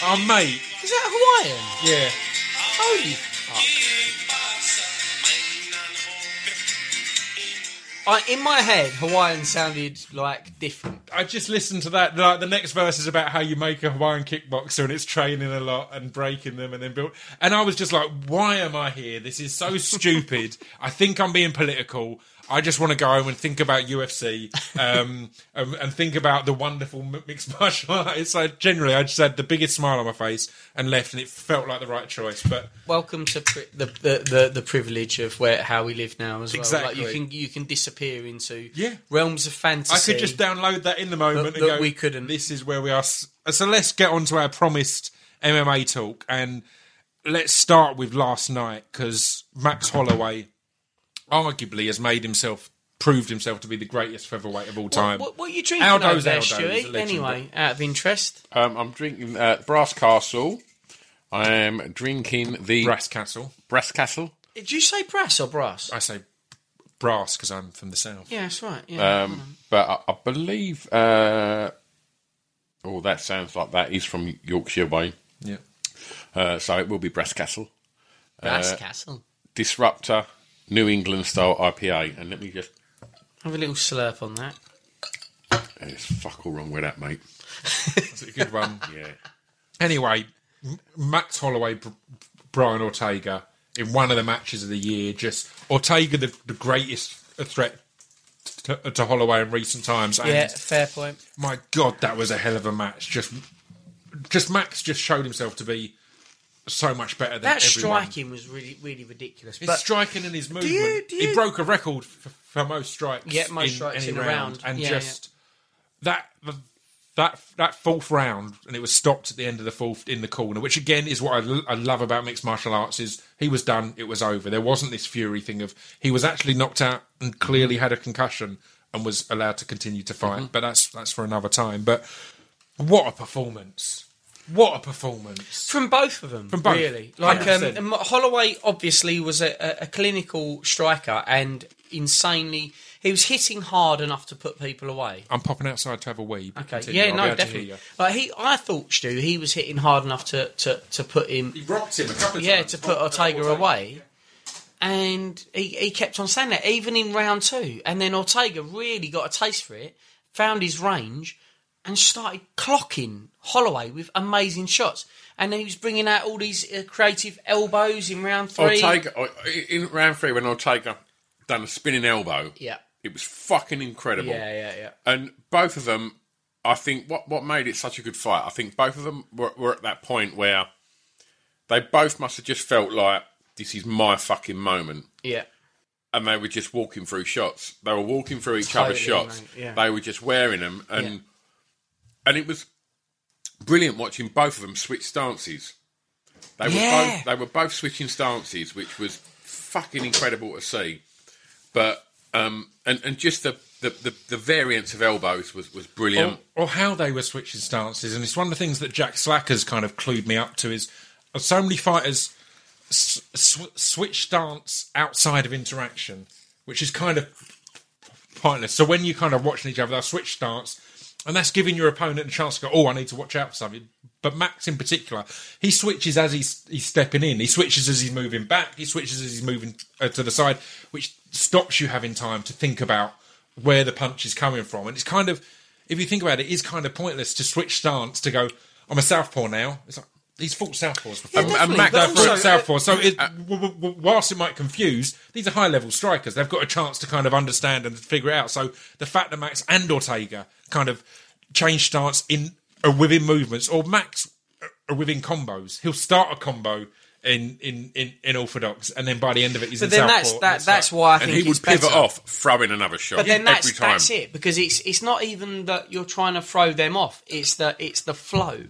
Oh, mate. Is that Hawaiian? Yeah. Holy I, in my head, Hawaiian sounded like different. I just listened to that. Like the next verse is about how you make a Hawaiian kickboxer and it's training a lot and breaking them and then build. And I was just like, why am I here? This is so stupid. I think I'm being political. I just want to go home and think about UFC um, and, and think about the wonderful mixed martial arts. So generally, I just had the biggest smile on my face and left, and it felt like the right choice. But Welcome to pri- the, the, the, the privilege of where how we live now as well. Exactly. Like you can you can disappear into Yeah. realms of fantasy. I could just download that in the moment That- and that go, we couldn't. This is where we are. So let's get on to our promised MMA talk and let's start with last night because Max Holloway arguably has made himself, proved himself to be the greatest featherweight of all time. What, what are you drinking Aldo's over there, Aldo Stewie? legend, Anyway, out of interest. Um, I'm drinking uh, Brass Castle. I am drinking the Brass Castle. Brass Castle. Did you say brass or brass? I say brass because I'm from the south. yeah, that's right. Yeah. Um, but I, I believe. Uh, oh, that sounds like that is from Yorkshire way. Yeah. Uh, so it will be Brass Castle. brass uh, castle. Disruptor New England style IPA. And let me just. Have a little slurp on that. There's fuck all wrong with that, mate. That's a good one. Yeah. Anyway, Max Holloway, Brian Ortega in one of the matches of the year. Just Ortega, the, the greatest threat to, to Holloway in recent times. And Yeah, fair point. my God, that was a hell of a match. Just, just Max just showed himself to be so much better than That everyone. striking was really, really ridiculous. His striking and his movement. you- do He broke a record for, for most strikes. Yeah, most in strikes any in a round. and Yeah, just that that that fourth round, and it was stopped at the end of the fourth in the corner. Which again is what I love about mixed martial arts is he was done, it was over. There wasn't this fury thing of he was actually knocked out and clearly had a concussion and was allowed to continue to fight. Mm-hmm. But that's that's for another time. But what a performance! What a performance! from both of them, From both. really. Like um, 100%. Holloway, obviously was a, a, a clinical striker and insanely. He was hitting hard enough to put people away. I'm popping outside to have a wee. but Okay, continue. yeah, I'll be no, able to hear definitely. you. Like he, I thought Stu, he was hitting hard enough to to, to put him, He rocked him a couple of times. yeah, times. to put Ortega away. And he, he kept on saying that, even in round two. And then Ortega really got a taste for it, found his range, and started clocking Holloway with amazing shots. And then he was bringing out all these uh, creative elbows in round three. Ortega, oh, in round three, when Ortega done a spinning elbow, Yeah. it was fucking incredible. Yeah, yeah, yeah. And both of them, I think, what what made it such a good fight, I think both of them were, were at that point where they both must have just felt like this is my fucking moment. Yeah. And they were just walking through shots. They were walking through each other's shots. yeah. They were just wearing them, and Yeah. And it was brilliant watching both of them switch stances. They were Yeah. both they were both switching stances, which was fucking incredible to see. But um, and and just the the, the, the variance of elbows was was brilliant. or, or how they were switching stances. And it's one of the things that Jack Slack's kind of clued me up to is uh, so many fighters s- sw- switch stance outside of interaction, which is kind of pointless. So when you're kind of watching each other, they'll switch stance, and that's giving your opponent a chance to go, oh, I need to watch out for something. But Max in particular, he switches as he's, he's stepping in. He switches as he's moving back. He switches as he's moving uh, to the side, which stops you having time to think about where the punch is coming from. And it's kind of if you think about it, it is kind of pointless to switch stance to go. I'm a southpaw now. It's like these fought southpaws before. Yeah, and Mac- also- fought southpaw. So it, w- whilst it might confuse, these are high level strikers. They've got a chance to kind of understand and figure it out. So the fact that Max and Ortega kind of change stance in or within movements, or Max are within combos, he'll start a combo. In, in, in, in orthodox, and then by the end of it, he's But in then southpaw. that's that, It's that's like- why I and think he would pivot better. off, throw in another shot But then that's every time. that's it because it's it's not even that you're trying to throw them off. It's the it's the flow.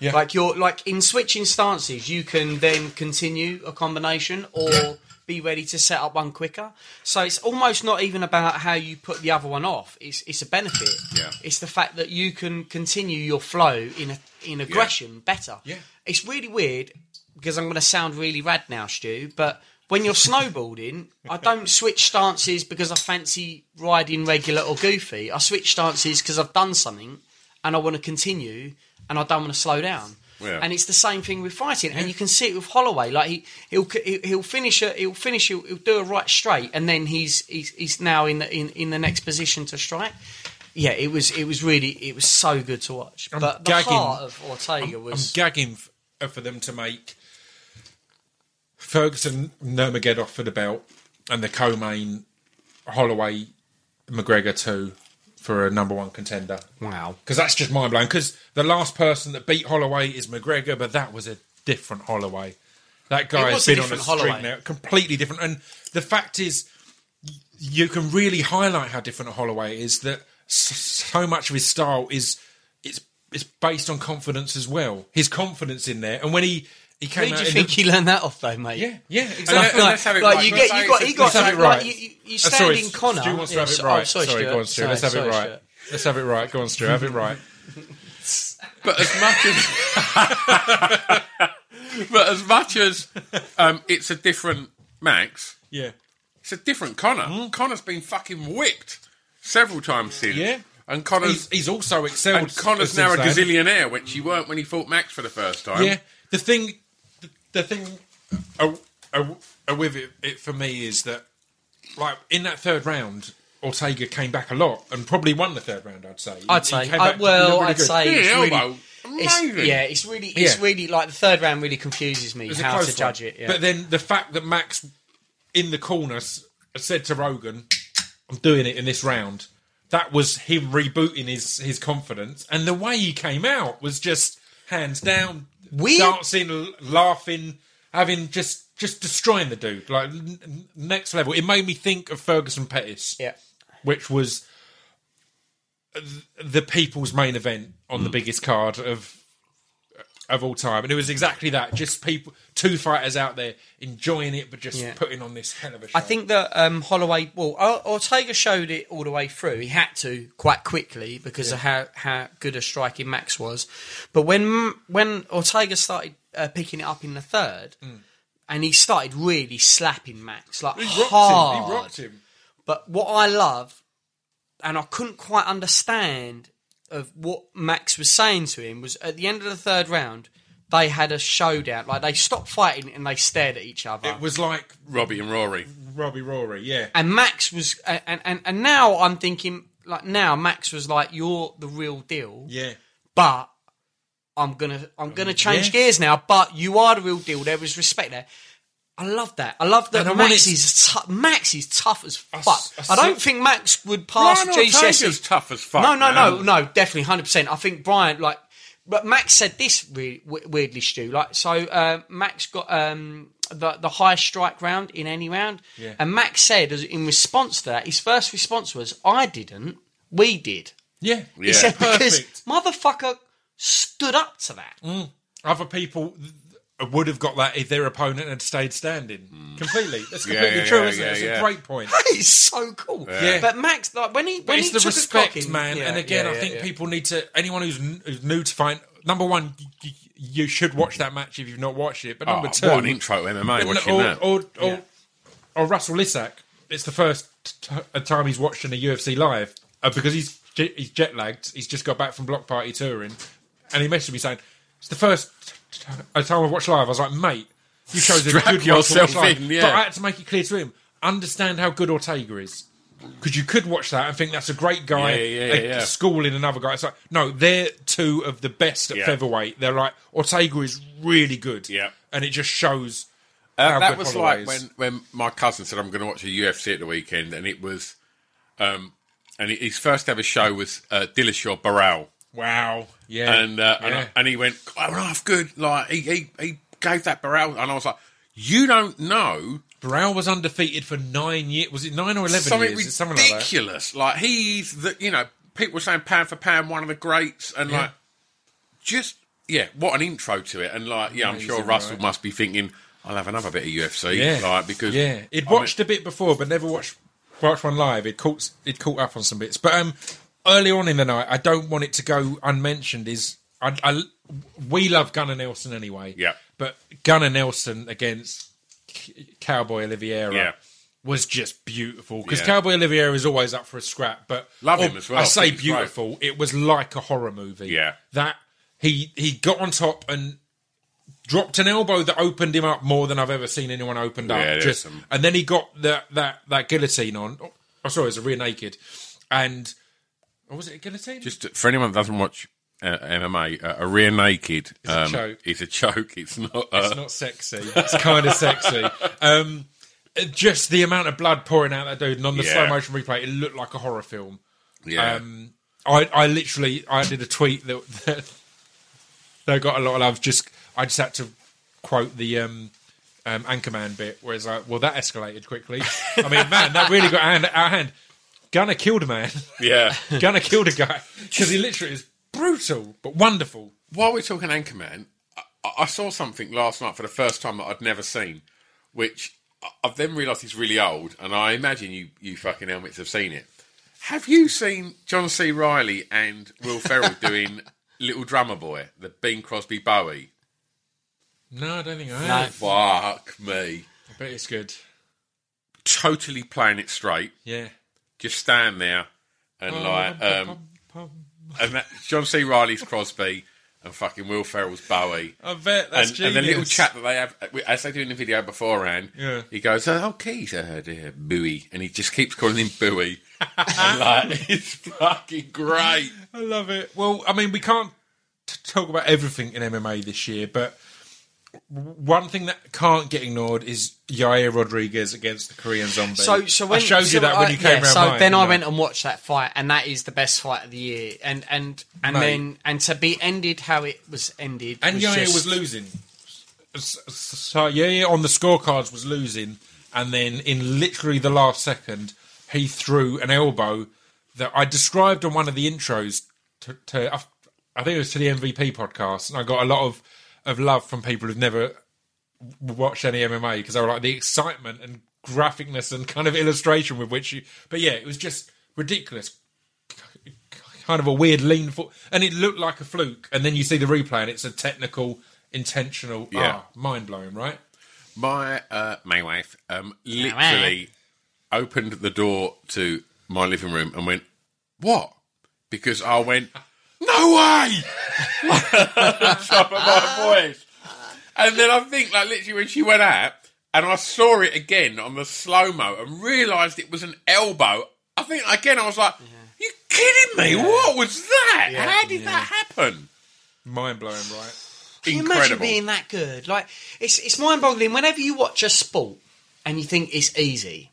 Yeah. Like you're like in switching stances, you can then continue a combination or be ready to set up one quicker. So it's almost not even about how you put the other one off. It's it's a benefit. Yeah. It's the fact that you can continue your flow in a, in aggression better. Yeah. It's really weird because I'm going to sound really rad now, Stu, but when you're snowboarding, I don't switch stances because I fancy riding regular or goofy. I switch stances because I've done something and I want to continue and I don't want to slow down. Yeah. And it's the same thing with fighting, and you can see it with Holloway. Like he, he'll he'll finish a, he'll finish he'll, he'll do a right straight, and then he's he's, he's now in the in, in the next position to strike. Yeah, it was it was really it was so good to watch. I'm but the gagging. heart of Ortega I'm was gagging uh, for them to make Ferguson Nurmagomedov for the belt and the co-main Holloway McGregor two for a number one contender. wow. Because that's just mind blowing. Because the last person that beat Holloway is McGregor, but that was a different Holloway. That guy has was a been on a different string Holloway. now, completely different. And the fact is, you can really highlight how different a Holloway is. That so much of his style is it's it's based on confidence as well. His confidence in there, and when he he do you think the- he learned that off, though, mate? yeah, yeah, exactly. let's have it like right. you get, you got, you got, have it right. you, you, you stand sorry, in Conor. Stu wants to have it so- right. oh, sorry, sorry, go on, Stu. Let's have it right. Let's have it right. Go on, Stu. Have it right. But as much as, but as much as um, it's a different Max, Yeah. it's a different Conor. Conor's been fucking whipped several times since. Yeah. and Conor's He's, he's also excelled. and Conor's now a gazillionaire, which he weren't when he fought Max for the first time. Yeah, the thing, the, the thing uh, uh, uh, with it, it for me is that, like in that third round, Ortega came back a lot and probably won the third round. I'd say. I'd he say. came I, well, really I'd good. say it's Yeah, really. elbow. It's, Amazing. yeah, it's really, it's Yeah. really like the third round really confuses me It was a how close to judge one. it. Yeah. But then the fact that Max in the corner said to Rogan, "I'm doing it in this round." That was him rebooting his his confidence, and the way he came out was just hands down, Weird. dancing, laughing, having just just destroying the dude like n- next level. It made me think of Ferguson Pettis, yeah. which was th- the people's main event on Mm. the biggest card of of all time, and it was exactly that. Just people, two fighters out there enjoying it, but just Yeah. putting on this hell of a show. I think that um, Holloway, well, Or- Ortega showed it all the way through. He had to quite quickly because of how, how good a striking Max was. But when when Ortega started uh, picking it up in the third, and he started really slapping Max like he hard. him. He rocked him. But what I love, and I couldn't quite understand of what Max was saying to him, was at the end of the third round, they had a showdown. Like they stopped fighting and they stared at each other. It was like Robbie and Rory. Robbie Rory, yeah. and Max was, and, and and now I'm thinking, like now Max was like, "You're the real deal," Yeah. but I'm gonna I'm gonna um, change Yeah. gears now. But you are the real deal. There was respect there. I love that. I love that And I Max wanted- is tou- Max is tough as I fuck. s- I, I don't saw- think Max would pass Brian Ortega's GCSE. tough as fuck. No, no, no, man. no, definitely, hundred percent. I think Brian, like, but Max said this really weirdly, Stu. Like, so uh, Max got um, the the highest strike round in any round, Yeah. and Max said, as in response to that, his first response was, "I didn't, we did." Yeah. He Yeah. said because Perfect. motherfucker stood up to that. Other people th- would have got that if their opponent had stayed standing. Completely. That's completely yeah, true, yeah, isn't it? It's yeah. a great point. It's so cool. Yeah. But Max, like when he when it's he the took respect, cock man. Yeah, and again, yeah, I think yeah. people need to. Anyone who's, n- who's new to fight, number one, you, you should watch that match if you've not watched it. But number Oh, two, what an intro to MMA watching or, that. Or, or, or Russell Lissack. It's the first t- t- time he's watched in a UFC live uh, because he's j- he's jet lagged. He's just got back from Bloc Party touring, and he messaged me saying, "It's the first t- time I've watched live." I was like, "Mate, you chose a Strap good one to yourself watch live." yeah. But I had to make it clear to him: understand how good Ortega is. because you could watch that and think that's a great guy Yeah, yeah, yeah, schooling another guy. It's like no, they're two of the best at Yeah. featherweight. They're like Ortega is really good. Yeah. and it just shows. Uh, how that good was Holloway like is. when, when my cousin said I'm going to watch a UFC at the weekend, and it was, um, and his first ever show was uh, Dillashaw Barão, Wow, yeah, and uh, and. I- and he went, oh, half good. Like he, he he gave that Barão, and I was like, you don't know Barão was undefeated for nine years. Was it nine or eleven something years? Something like that. ridiculous. Like, he's the you know people were saying pound for pound one of the greats, and like just yeah, what an intro to it. And like yeah, I'm sure Russell right? must be thinking I'll have another bit of UFC, Yeah, like because yeah, he'd I mean- watched a bit before, but never watched watched one live. It caught it caught up on some bits, but um, early on in the night, I don't want it to go unmentioned. Is I, I we love Gunnar Nelson anyway, Yeah. but Gunnar Nelson against C- Cowboy Oliveira. Yeah. Was just beautiful because Yeah. Cowboy Oliveira is always up for a scrap, but Love or, him as well. I say Think he's great. beautiful. It was like a horror movie. Yeah. that he he got on top and dropped an elbow that opened him up more than I've ever seen anyone opened up. Yeah, Just some- and then he got that that that guillotine on. Oh, sorry, it was a rear naked, and oh, was it a guillotine? Just for anyone that doesn't watch uh, MMA, uh, a rear naked a um, choke. It's a choke. It's not. Uh, it's not sexy. It's kind of sexy. Um, just the amount of blood pouring out that dude, and on the Yeah. slow motion replay, it looked like a horror film. yeah. Um, I, I literally, I did a tweet that, that that got a lot of love. Just, I just had to quote the um, um, Anchorman bit, where it's like, well, that escalated quickly. I mean, man, that really got hand, out of hand. Gunnar killed a man. yeah. Gunnar killed a guy because he literally is brutal but wonderful. While we're talking Anchorman, I, I saw something last night for the first time that I'd never seen, which I- I've then realised is really old, and I imagine you, you fucking helmets have seen it. Have you seen John C. Reilly and Will Ferrell doing Little Drummer Boy, the Bing Crosby Bowie? No, I don't think I No. have. Fuck me. I bet it's good. Totally playing it straight. Yeah. Just stand there and like, um, and that, John C. Reilly's Crosby and fucking Will Ferrell's Bowie. I bet that's and, and the little chat that they have, as they do in the video beforehand, Yeah. he goes, "Oh, Keith, uh, dear, Bowie," and he just keeps calling him Bowie, and like it's fucking great. I love it. Well, I mean, we can't t- talk about everything in MMA this year, but one thing that can't get ignored is Yair Rodriguez against the Korean Zombie. So, so when I showed so you that when you came yeah, around. So mine, then I didn't went and watched that fight, and that is the best fight of the year. And and and Mate. then and to be ended how it was ended, and was Yair just- was losing. So Yair on the scorecards was losing, and then in literally the last second, he threw an elbow that I described on one of the intros to. to I I think it was to the MVP podcast, and I got a lot of of love from people who've never watched any MMA because they were like the excitement and graphicness and kind of illustration with which you. But yeah, it was just ridiculous. Kind of a weird lean foot, and it looked like a fluke. And then you see the replay, and it's a technical, intentional. Yeah. ah, mind blowing, right? My uh, my wife um, literally opened the door to my living room and went, "What?" Because I went, "No way!" Top of my voice, and then I think like literally when she went out, and I saw it again on the slow mo and realised it was an elbow. I think again I was like, "You kidding me? What was that? How did that happen?" Mind blowing, right? Can you imagine Incredible. being that good? Like it's it's mind boggling. Whenever you watch a sport and you think it's easy,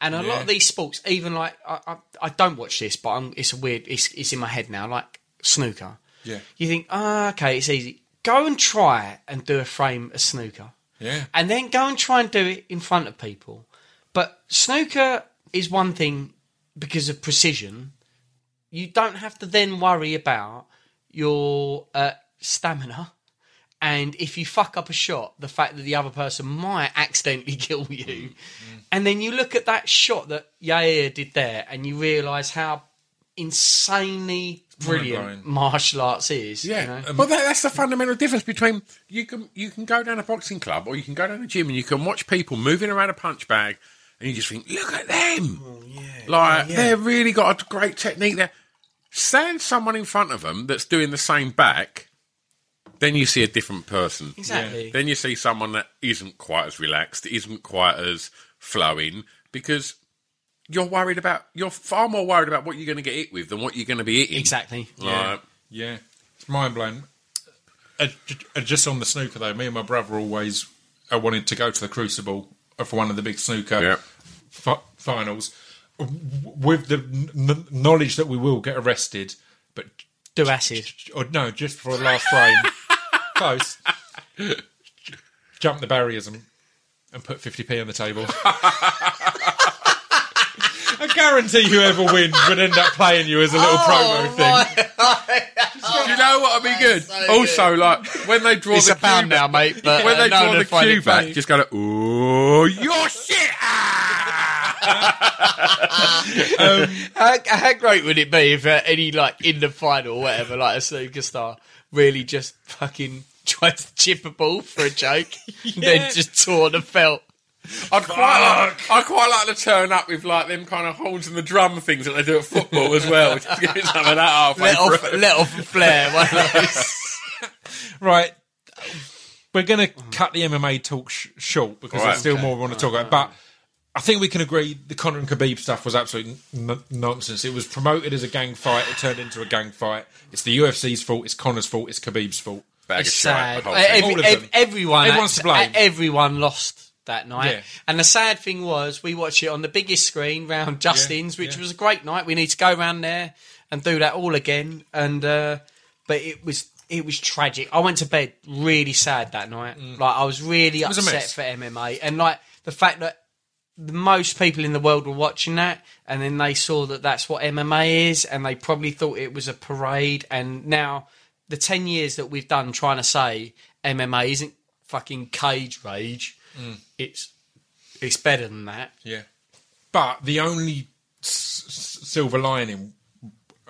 and a lot of these sports, even like I, I, I don't watch this, but I'm, it's a weird. It's it's in my head now. Like snooker. Yeah. You think, ah, okay, it's easy. Go and try and do a frame of snooker. Yeah. And then go and try and do it in front of people. But snooker is one thing because of precision. You don't have to then worry about your uh, stamina. And if you fuck up a shot, the fact that the other person might accidentally kill you. And then you look at that shot that Yair did there and you realise how insanely brilliant martial arts is. Yeah, You know? Um, but that, that's the fundamental difference between you can you can go down a boxing club or you can go down a gym and you can watch people moving around a punch bag and you just think, look at them, like they've really got a great technique there. Stand someone in front of them that's doing the same back, then you see a different person. Exactly. Then you see someone that isn't quite as relaxed, isn't quite as flowing, because you're worried about. You're far more worried about what you're going to get hit with than what you're going to be eating. Exactly. Right. Yeah, it's mind blowing. Uh, uh, just on the snooker though, me and my brother always uh, wanted to go to the Crucible for one of the big snooker Yeah. fi- finals, with the n- n- knowledge that we will get arrested, but Do acid. or no, just for the last frame, close. Jump the barriers and, and put fifty p on the table. I guarantee whoever wins would end up playing you as a little promo thing. Do you know what would be good? also, like when they draw It's the a pound cue now, mate. But when uh, they no, draw the find cue it back, just go, to "Oh, your shit!" Ah! How, how great would it be if uh, any like in the final or whatever, like a snooker star, really just fucking tried to chip a ball for a joke, and then just tore the felt. I'd quite, like, I'd quite like to turn up with like them kind of horns and the drum things that they do at football as well. Just get some of that halfway Let off, through. let off a flare. One of those. Right. We're going to cut the MMA talk sh- short because Right. there's still more we want to talk about. But I think we can agree the Conor and Khabib stuff was absolute n- nonsense. It was promoted as a gang fight. It turned into a gang fight. It's the UFC's fault. It's Conor's fault. It's Khabib's fault. Bag of It's shite, sad. the whole thing. every- All of ev- them. everyone, Everyone's to blame. Everyone lost that night. Yeah. And the sad thing was, we watched it on the biggest screen round Justin's, which yeah. was a great night. We need to go round there and do that all again. And uh, but it was it was tragic. I went to bed really sad that night. Like I was really Mm. was upset for MMA, and like the fact that most people in the world were watching that, and then they saw that that's what MMA is, and they probably thought it was a parade. And now, the ten years that we've done trying to say MMA isn't fucking cage rage, Mm. it's it's better than that. Yeah. But the only s- s- silver lining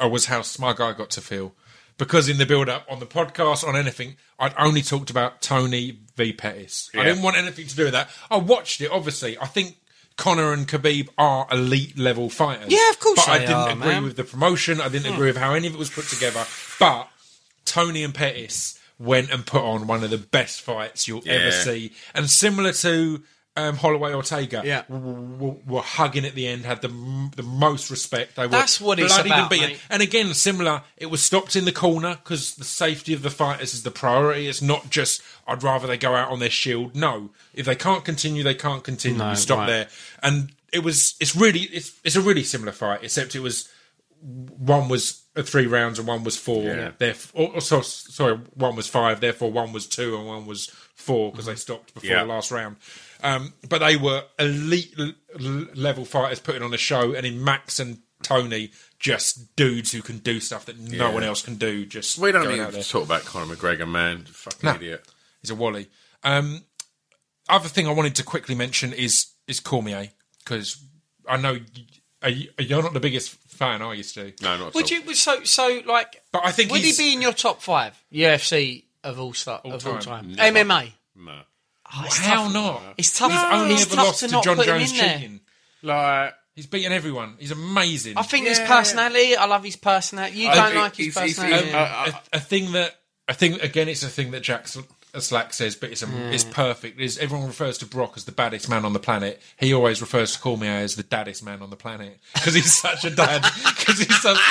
uh, was how smug I got to feel. Because in the build up on the podcast, on anything, I'd only talked about Tony v Pettis. I didn't want anything to do with that. I watched it, obviously. I think Conor and Khabib are elite level fighters. Yeah, of course But I didn't are, agree man. with the promotion. I didn't agree with how any of it was put together. But Tony and Pettis went and put on one of the best fights you'll ever see. And similar to um, Holloway Ortega, Yeah. w- w- were hugging at the end, had the m- the most respect. They were That's what it's about, mate. And again, similar. It was stopped in the corner because the safety of the fighters is the priority. It's not just I'd rather they go out on their shield. No, if they can't continue, they can't continue. No, you stop right. there. And it was. It's really. It's it's a really similar fight, except it was one was three rounds and one was four. Yeah. Therefore, or, so, sorry, one was five. Therefore, one was two and one was four because they stopped before Yeah. the last round. Um, but they were elite l- l- level fighters putting on a show, and in Max and Tony, just dudes who can do stuff that no Yeah. one else can do. Just We don't going need to talk about Conor McGregor, man. Fucking No. idiot. He's a wally. Um, other thing I wanted to quickly mention is is Cormier because I know are you, you're not the biggest fan, are you, Stu? No, not at Would all. you so so like? But I think Would he he's, be in your top five UFC of all star of all time. time? MMA. No. Oh, it's how tough. not? It's tough. He's only it's ever tough lost to to, not Jon put him Jones in there. cheating. Like, He's beaten everyone. He's amazing. I think his Yeah. personality. I love his personality. You I don't think like his he's- he's- personality. he's- a, a thing that I think again, it's a thing that Jack Sl- Slack says, but it's a, it's perfect. Is everyone refers to Brock as the baddest man on the planet? He always refers to call Cormier as the daddest man on the planet because he's such a dad. Because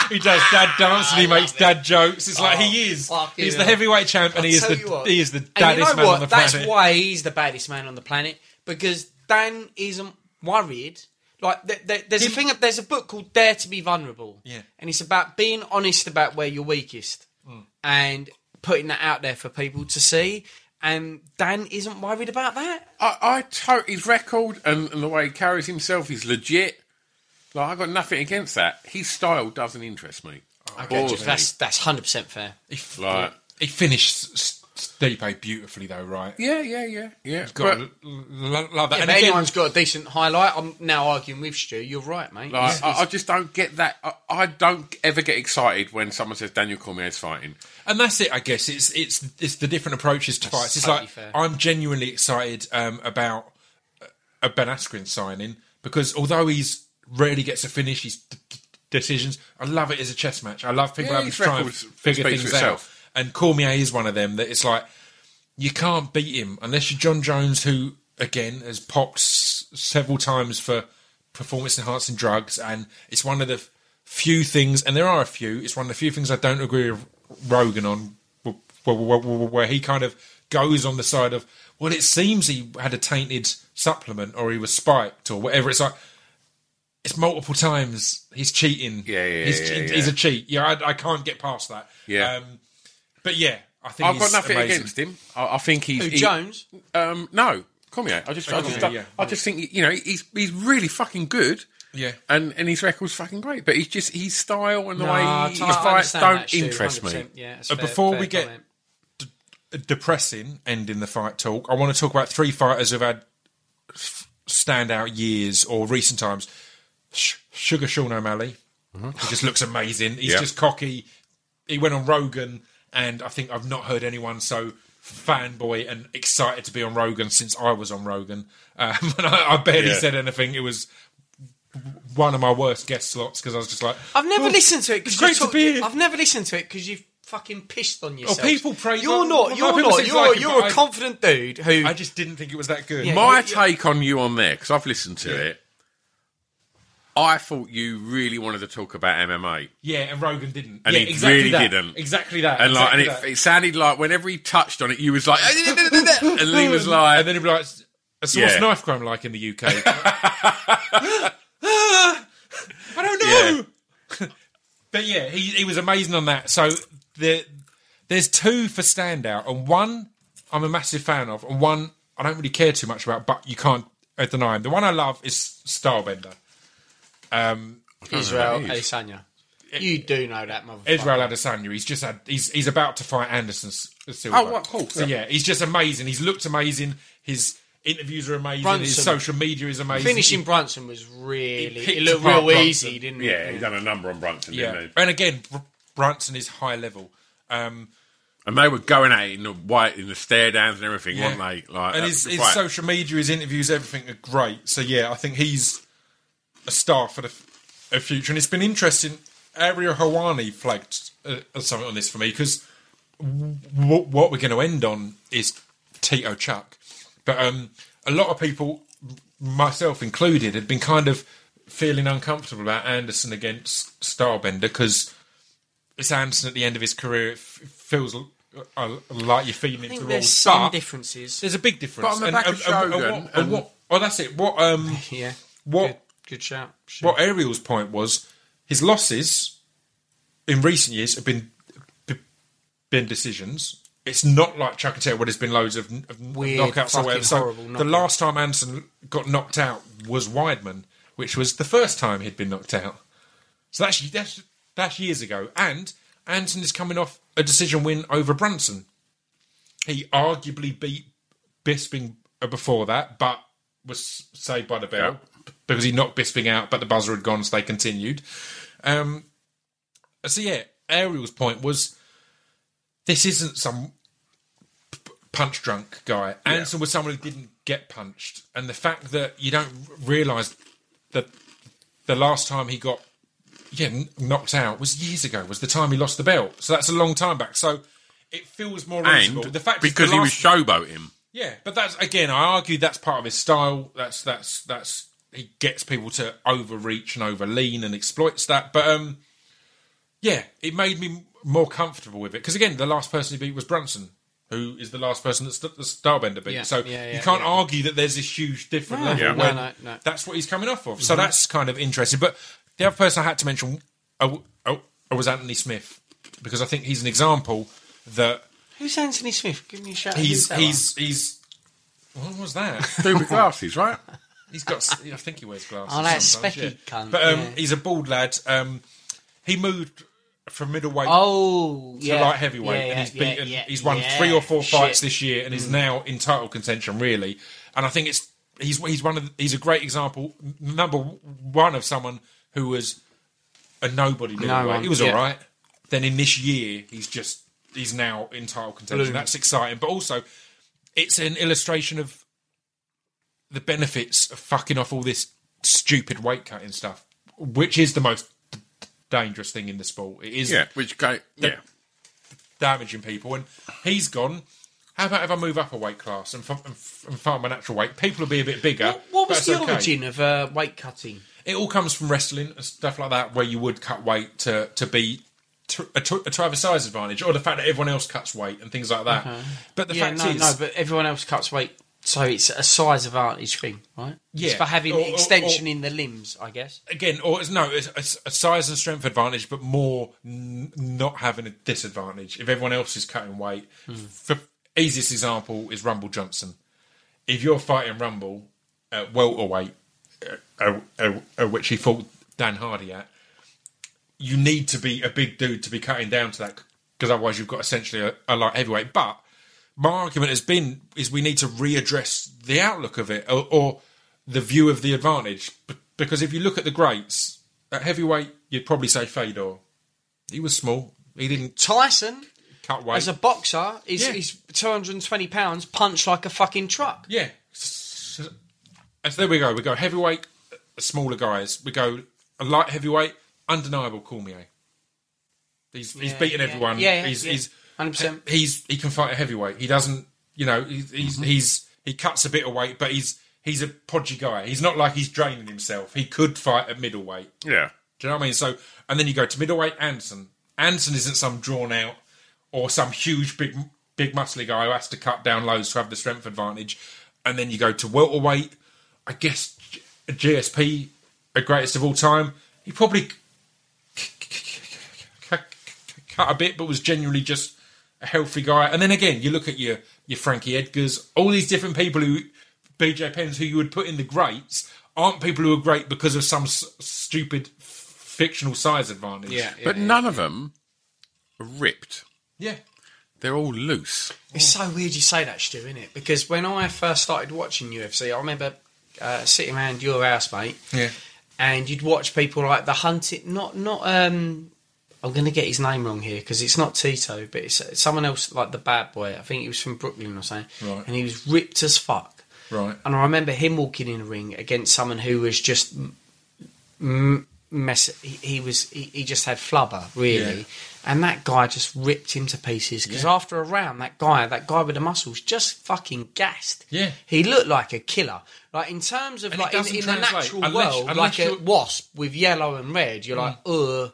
he does dad dance and he makes dad jokes. It's like he is. fucking He's the heavyweight champ and he is the what. he is the And you daddest know man what? on the planet. That's why he's the baddest man on the planet because Dan isn't worried. Like th- th- there's a thing. There's a book called Dare to Be Vulnerable. Yeah. and it's about being honest about where you're weakest Mm. and putting that out there for people to see. And Dan isn't worried about that. I, I to- his record and, and the way he carries himself is legit. Like, I've got nothing against that. His style doesn't interest me. Bores me. That's that's hundred percent fair. He, f- Like- he finished S- Stipe beautifully though, right? Yeah, yeah, yeah, yeah. Got But, to l- l- love that. If and again, anyone's got a decent highlight, I'm now arguing with Stu. You're right, mate. like, He's- I, I just don't get that. I, I don't ever get excited when someone says Daniel Cormier's fighting. And that's it, I guess. It's it's it's the different approaches to fights. It's totally like fair. I'm genuinely excited um, about a Ben Askren signing because although he's rarely gets a finish, his d- d- decisions. I love it as a chess match. I love people Yeah, having his to try and record figure speaks things out. itself. And Cormier is one of them that it's like you can't beat him unless you're Jon Jones, who again has popped s- several times for performance enhancing drugs, and it's one of the few things, and there are a few. It's one of the few things I don't agree with Rogan on, where, where, where, he kind of goes on the side of, well, it seems he had a tainted supplement or he was spiked or whatever. It's like it's multiple times he's cheating. Yeah, yeah, he's, yeah, yeah. he's a cheat. Yeah, I, I can't get past that. Yeah. um, but yeah, I think I've got nothing amazing. against him. I, I think he's Who, he- Jones? Um, no, Cormier. I just, I just, Cormier, yeah. I just think you know he's he's really fucking good. Yeah. and and his record's fucking great. But he's just his style and the Nah, way I he, his fights don't Stu, interest me. Yeah, fair- before we get- comment. depressing ending the fight talk. I want to talk about three fighters who've had f- standout years or recent times. Sh- Sugar Sean O'Malley, he just looks amazing. He's Yeah. just cocky. He went on Rogan, and I think I've not heard anyone so fanboy and excited to be on Rogan since I was on Rogan. Um, and I, I barely Yeah. said anything. It was one of my worst guest slots because I was just like, I've never "Oh, listened to it. 'cause it's great you're to be here." I've never listened to it because you've fucking pissed on yourself. people praise- You're not. well, You're people not. You're like you're but a I- confident dude who. I just didn't think it was that good. Yeah. My take on you on there because I've listened to it. I thought you really wanted to talk about MMA, Yeah, and Rogan didn't. And yeah, he exactly really that. didn't. Exactly that. and like, and it, it sounded like whenever he touched on it, you was like, eh, eh, eh, and he was like, and then he'd be like, "So what's Yeah. knife crime like in the UK?" I don't know. but yeah, he, he was amazing on that. So there, there's two for standout, and one I'm a massive fan of, and one I don't really care too much about, but you can't uh, deny him. The one I love is Stylebender. Israel who that is. Adesanya. You do know that motherfucker. Israel Adesanya. He's just had. He's he's about to fight Anderson Silva. Oh, what, cool. So yeah, he's just amazing. He's looked amazing. His interviews are amazing. His social media is amazing. Finishing He- Brunson was really. It looked real Brunson. easy, didn't it? yeah, he done a number on Brunson, yeah, didn't he? and again, Br- Brunson is high level. Um, And they were going at it in the white, in the stare downs and everything, Yeah. weren't they? Like, and his, his social media, his interviews, everything are great. So yeah, I think he's a star for the f- a future. And it's been interesting. Ariel Helwani flagged uh, something on this for me because w- what we're going to end on is Tito Chuck. But um, a lot of people, myself included, had been kind of feeling uncomfortable about Anderson against Starbender because it's Anderson at the end of his career. It f- feels l- uh, like you're feeding I into think the there's role. some But differences. there's a big difference. But on the back of and, Shogun what, and- and what? Oh, that's it. What? Um, Yeah. what? Good, good shout. Sure. What Ariel's point was, his losses in recent years have been been decisions. It's not like Chuck and Taylor where there's been loads of, of Weird, knockouts or whatever. So horrible the last time Anderson got knocked out was Weidman, which was the first time he'd been knocked out. So that's that's, that's years ago. And Anderson is coming off a decision win over Brunson. He arguably beat Bisping before that, but was saved by the bell because he knocked Bisping out, but the buzzer had gone, so they continued. Um, so yeah, Ariel's point was this isn't some punch drunk guy. Anderson was someone who didn't get punched, and the fact that you don't realise that the last time he got yeah knocked out was years ago. Was the time he lost the belt. So that's a long time back. So it feels more reasonable. and. The fact because the he was showboating. yeah, but that's again. I argue that's part of his style. That's that's that's he gets people to overreach and overlean and exploits that. But um, yeah, it made me more comfortable with it because again, the last person he beat was Brunson, who is the last person that St- the Starbender beat. Yeah, so yeah, yeah, you can't yeah. argue that there's this huge different No, level Yeah. no, when no, no. that's what he's coming off of. So that's kind of interesting. But the other person I had to mention uh, uh, was Anthony Smith because I think he's an example that Who's Anthony Smith? Give me a shout. he's Who's that he's he's. What was that? Dude with glasses, right? He's got. I think he wears glasses. Oh, that specky yeah. cunt, But um, yeah. he's a bald lad. Um, he moved from middleweight Oh, to yeah. light heavyweight, Yeah, and he's yeah, beaten. yeah, he's won yeah. three or four Shit. fights this year, and is Mm. now in title contention. Really, and I think it's he's he's one of the, he's a great example. Number one of someone who was a nobody middleweight. one, he was yeah. all right. Then in this year, he's just he's now in title contention. Bloom. That's exciting, but also it's an illustration of the benefits of fucking off all this stupid weight cutting stuff, which is the most d- dangerous thing in the sport. It is Yeah, which go, yeah. damaging people, and he's gone How about if I move up a weight class and, f- and, f- and find my natural weight? People will be a bit bigger. What, what but was it's the okay. origin of uh, weight cutting? It all comes from wrestling and stuff like that, where you would cut weight to to be to, a, to, to have a size advantage, or the fact that everyone else cuts weight and things like that. But the yeah, fact no, is, no, but everyone else cuts weight, so it's a size advantage thing, right? Yeah. It's for having Or- or- extension or- in the limbs, I guess. again, or it's, no, it's, it's a size and strength advantage, but more n- not having a disadvantage if everyone else is cutting weight. For easiest example is Rumble Johnson. If you're fighting Rumble at welterweight, uh, uh, uh, which he fought Dan Hardy at, you need to be a big dude to be cutting down to that because otherwise you've got essentially a, a light heavyweight. But my argument has been is we need to readdress the outlook of it or, or the view of the advantage B- because if you look at the greats at heavyweight, you'd probably say Fedor. He was small. He didn't Tyson, cut weight. as a boxer, is Yeah. is 220 pounds, punched like a fucking truck. Yeah. S- s- so there we go. We go heavyweight, uh, smaller guys. We go a light heavyweight, undeniable Cormier. He's he's Yeah, beaten yeah. everyone. Yeah, yeah, he's yeah. he's 100%. he's he can fight a heavyweight. He doesn't, you know, he's he's, Mm-hmm. he's he cuts a bit of weight, but he's he's a podgy guy. He's not like he's draining himself. He could fight at middleweight. Yeah. Do you know what I mean? So, and then you go to middleweight, Anderson. Anderson isn't some drawn out or some huge, big, big muscly guy who has to cut down loads to have the strength advantage. And then you go to welterweight. I guess GSP, the greatest of all time. He probably cut a bit, but was genuinely just a healthy guy. And then again, you look at your your Frankie Edgars, all these different people who BJ Penns, who you would put in the greats, aren't people who are great because of some s- stupid f- fictional size advantage. Yeah, But none of them are ripped. yeah. They're all loose. It's so weird you say that, Stu, isn't it? Because when I first started watching UFC, I remember uh, sitting around your house, mate, Yeah. and you'd watch people like the hunted, not not. um I'm going to get his name wrong here because it's not Tito, but it's, someone else like the bad boy. I think he was from Brooklyn or something, Right. and he was ripped as fuck. Right. And I remember him walking in the ring against someone who was just m- mess. He, he was he, he just had flubber really, Yeah. and that guy just ripped him to pieces. Because after a round, that guy, that guy with the muscles, just fucking gassed. Yeah. he looked like a killer. Like in terms of And like in, in the natural unless- world, unless like a Mm. wasp with yellow and red, you're like, uh,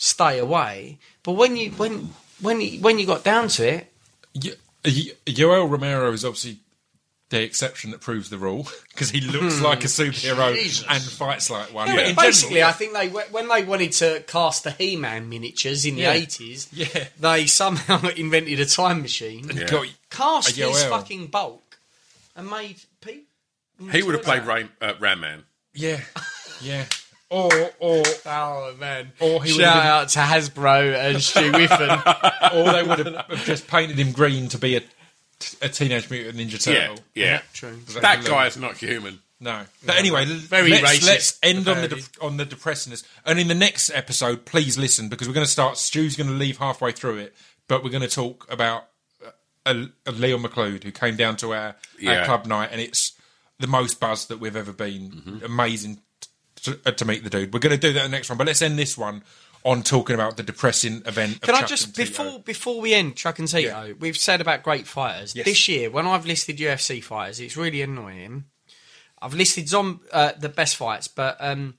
stay away. But when you when when you, when you got down to it, Yo- Yo- Yoel Romero is obviously the exception that proves the rule because he looks like a superhero Jesus. and fights like one. Yeah, But but in basically, general, I think they when they wanted to cast the He-Man miniatures in the eighties, Yeah. they somehow invented a time machine, you Yeah. got- cast A his Yoel. fucking bulk, and made Pete. He would have played Ram, uh, Ram Man. yeah, yeah, or or Oh man! Or he Shout been- out to Hasbro and Stu Whiffen. or they would have have just painted him green to be a, a teenage mutant ninja Yeah, turtle. yeah. True. That guy is not human. No. But anyway, Very let's, racist, let's end on the de- on the depressingness. And in the next episode, please listen because we're going to start. Stu's going to leave halfway through it, but we're going to talk about uh, a, a Leon McLeod who came down to our, our club night, and it's the most buzz that we've ever been. Mm-hmm. Amazing to, uh, to meet the dude. We're going to do that in the next one, but let's end this one on talking about the depressing event. of Can I Chuck just before before we end Chuck and Tito, Yeah. we've said about great fighters Yes. this year. When I've listed UFC fighters, it's really annoying. I've listed some uh, the best fights, but um,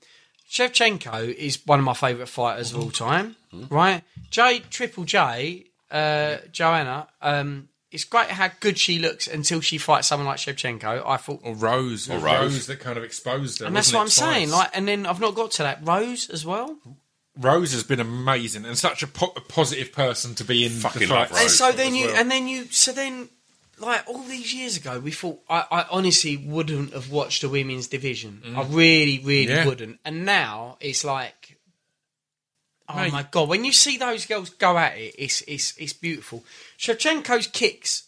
Shevchenko is one of my favourite fighters of all time. Right, J Triple J, uh, Joanna. Um, it's great how good she looks until she fights someone like Shevchenko. I thought, or Rose, or Rose. Rose. that kind of exposed her. and that's what I'm it, saying. Like, and then I've not got to that Rose as well. Rose has been amazing and such a, po- a positive person to be in Fucking the love fight. Rose. And so then you, well. and then you, so then, like all these years ago, we thought I, I honestly wouldn't have watched a women's division. I really, really Mm. Yeah. wouldn't. And now it's like, oh Mate. my god, when you see those girls go at it, it's it's it's beautiful. Shevchenko's kicks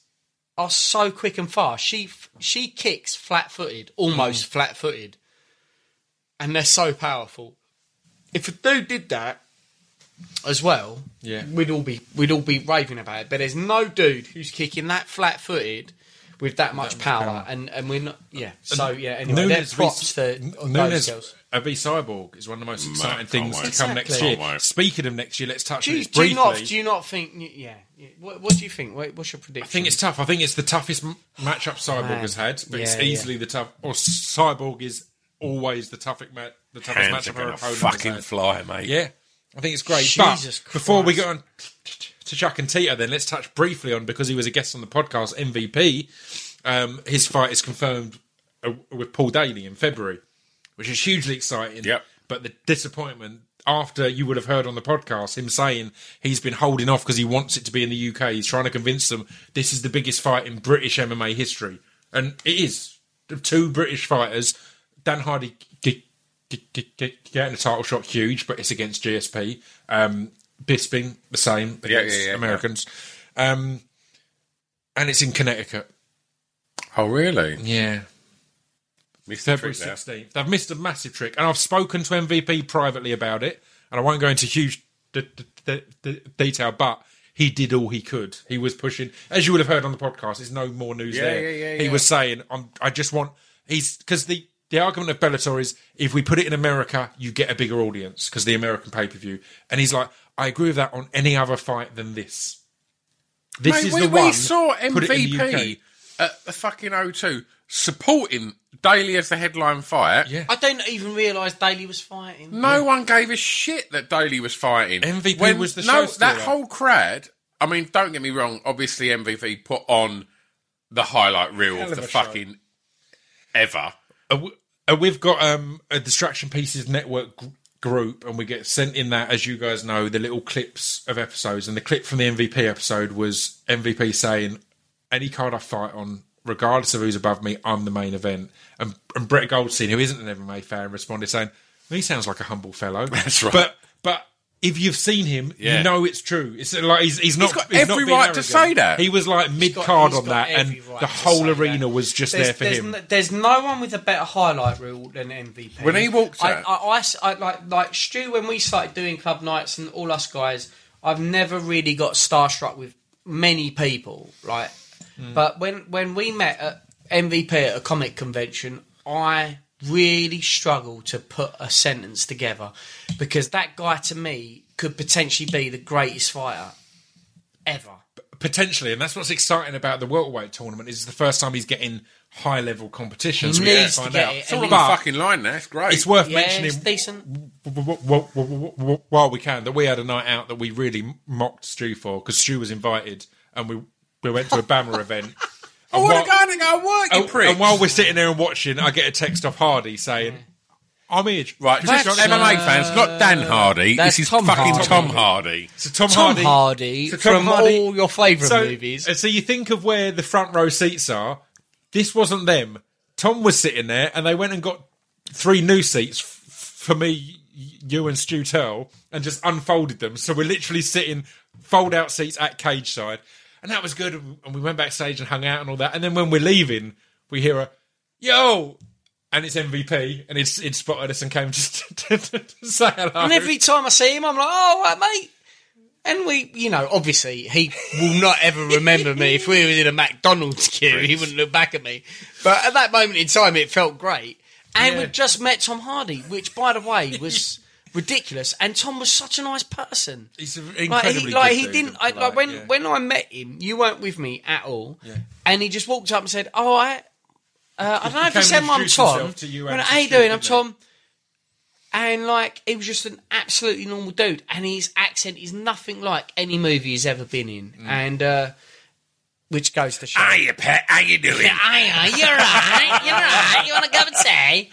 are so quick and fast. She she kicks flat footed, Mm. almost flat footed, and they're so powerful. If a dude did that as well, Yeah. we'd all be we'd all be raving about it. But there's no dude who's kicking that flat footed with that much power, power. and and we're not. Yeah. So yeah. Anyway, Nunes they're props to those girls. Uh, v Cyborg is one of the most exciting can't things wait. to come next year. Speaking of next year, let's touch Do on you, it do you not? Do you not think? Yeah. yeah. What, what do you think? What, what's your prediction? I think it's tough. I think it's the toughest m- matchup Cyborg Man. has had, but it's Yeah, yeah. easily the tough. Or Cyborg is always the toughest, ma- the toughest Hands are matchup her going to opponent fucking has had. fly, mate. Yeah, I think it's great. Jesus but before we Christ. go on to Chuck and Tito, then let's touch briefly on because he was a guest on the podcast. MVP, um, his fight is confirmed uh, with Paul Daley in February, which is hugely exciting. Yep. But the disappointment after you would have heard on the podcast him saying he's been holding off because he wants it to be in the UK. He's trying to convince them this is the biggest fight in British MMA history, and it is. Two British fighters, Dan Hardy get, get, get, get, getting a title shot, huge, but it's against GSP. Um, Bisping, the same Yeah, against yeah, yeah, Americans, um, and it's in Connecticut. Oh, really? Yeah, Missed February trick 16th. They've missed a massive trick, and I've spoken to MVP privately about it, and I won't go into huge d- d- d- detail, but he did all he could. He was pushing, as you would have heard on the podcast. There's no more news Yeah, there. yeah, yeah, he was saying, I'm, "I just want." He's because the the argument of Bellator is if we put it in America, you get a bigger audience because the American pay per view, and he's like, "I agree with that on any other fight than this." This Mate, is we, the we one. We saw put it in the MVP UK. at the fucking O2 supporting Daley as the headline fight. Yeah. I don't even realise Daley was fighting. No one gave a shit that Daley was fighting. MVP When- was the no, show that whole crowd. I mean, don't get me wrong. Obviously, MVP put on the highlight reel Hell of of the a show. fucking ever. Uh, w- uh, we've got um, a Distraction Pieces Network g- group, and we get sent in that, as you guys know, the little clips of episodes. And the clip from the MVP episode was MVP saying, "Any card I fight on, regardless of who's above me, I'm the main event." And, and Brett Goldstein, who isn't an MMA fan, responded saying, "He sounds like a humble fellow." That's right. But but. If you've seen him, Yeah. you know it's true. It's like he's, he's not. got he's every not being right to say that. He was like mid card on that, and right the whole arena that. was just There's, there for there's him. n- there's no one with a better highlight reel than MVP. When he walked I, out- I, I s- I- like like Stu. When we started doing club nights and all us guys, I've never really got starstruck with many people. Right, Hmm. but when when we met at MVP at a comic convention, I really struggled to put a sentence together because that guy to me could potentially be the greatest fighter ever. potentially, and that's what's exciting about the welterweight tournament. Is the first time he's getting high level competitions. He We needs to find get out. it, It's all and on the fucking line now. It's great. It's worth Yeah, it's mentioning decent. w- w- w- w- w- while we can that we had a night out that we really mocked Stu for because Stu was invited and we we went to a BAMMA event. I And want to while- go and go work, you and, prick. and while we're sitting there and watching, I get a text off Hardy saying, "I'm here." Right, Just that's John- MMA fans, not Dan Hardy. that's This is Tom fucking Hardy. Tom Hardy. So Tom, Tom Hardy, Hardy, So Tom from Hardy- all your favourite so, movies. So you think of where the front row seats are. This wasn't them. Tom was sitting there, and they went and got three new seats f- for me, y- you, and Stu Turl, and just unfolded them. So we're literally sitting fold out seats at cage side, and that was good. And we went backstage and hung out and all that. And then when we're leaving, we hear a yo. And it's MVP, and it's it spotted us and came just to, to, to say hello. and every time I see him, I'm like, oh, right, mate. And we, you know, obviously he will not ever remember me. If we was in a McDonald's queue, he wouldn't look back at me. But at that moment in time, it felt great. And Yeah. we've just met Tom Hardy, which, by the way, was ridiculous. And Tom was such a nice person. He's an Like incredibly he, like he didn't. I, like when yeah. when I met him, you weren't with me at all, Yeah. and he just walked up and said, "Oh, I, uh, I don't know if you said I'm Tom. to you and How you doing? I'm? Tom." And like he was just an absolutely normal dude, and his accent is nothing like any movie he's ever been in, Mm. and uh, which goes to show. Hiya, Pat. How you doing? Yeah, aye, aye, you're right, you're right. You want to go and say?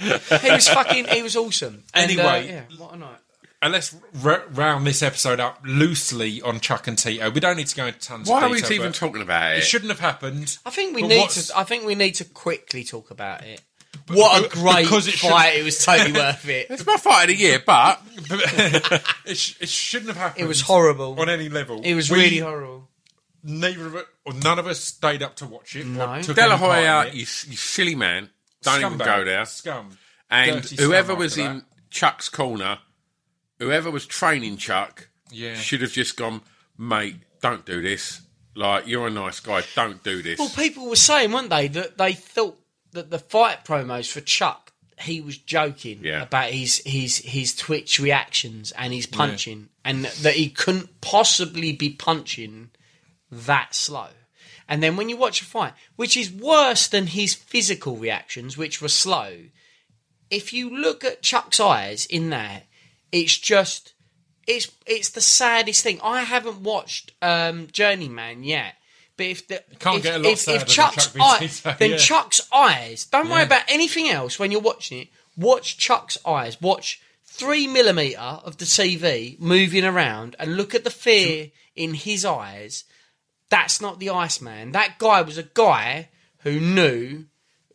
He was fucking, he was awesome. And, uh, Anyway. yeah, what a night. And let's r- round this episode up loosely on Chuck and Tito. We don't need to go into tons of things. Why of are we detail. even but talking about It it? shouldn't have happened. I think we But need what's- to. I think we need to quickly talk about it. What a but- great because it should- fight! It was totally worth it. It's my fight of the year, but it, sh- it shouldn't have happened. It was horrible. on any level. It was We- really horrible. Neither of it, or none of us stayed up to watch it. No. or took De La any part in Hoya, it. you, you silly man, don't even Scumbag. go there. Scum. And Dirty scum whoever after was that. in Chuck's corner, whoever was training Chuck, Yeah. should have just gone, mate. Don't do this. Like, you're a nice guy. Don't do this. Well, people were saying, weren't they, that they thought that the fight promos for Chuck, he was joking Yeah. about his his his Twitch reactions and his punching, and that he couldn't possibly be punching that slow. And then when you watch a fight, which is worse than his physical reactions, which were slow, if you look at Chuck's eyes in that, it's just it's it's the saddest thing. I haven't watched um, Journeyman yet, but if the can't if, get a lot if, if Chuck's Chuck being eye, Tito, then yeah. Chuck's eyes. Don't worry about anything else when you're watching it. Watch Chuck's eyes. Watch three millimeter of the TV moving around, and look at the fear in his eyes. That's not the Iceman. That guy was a guy who knew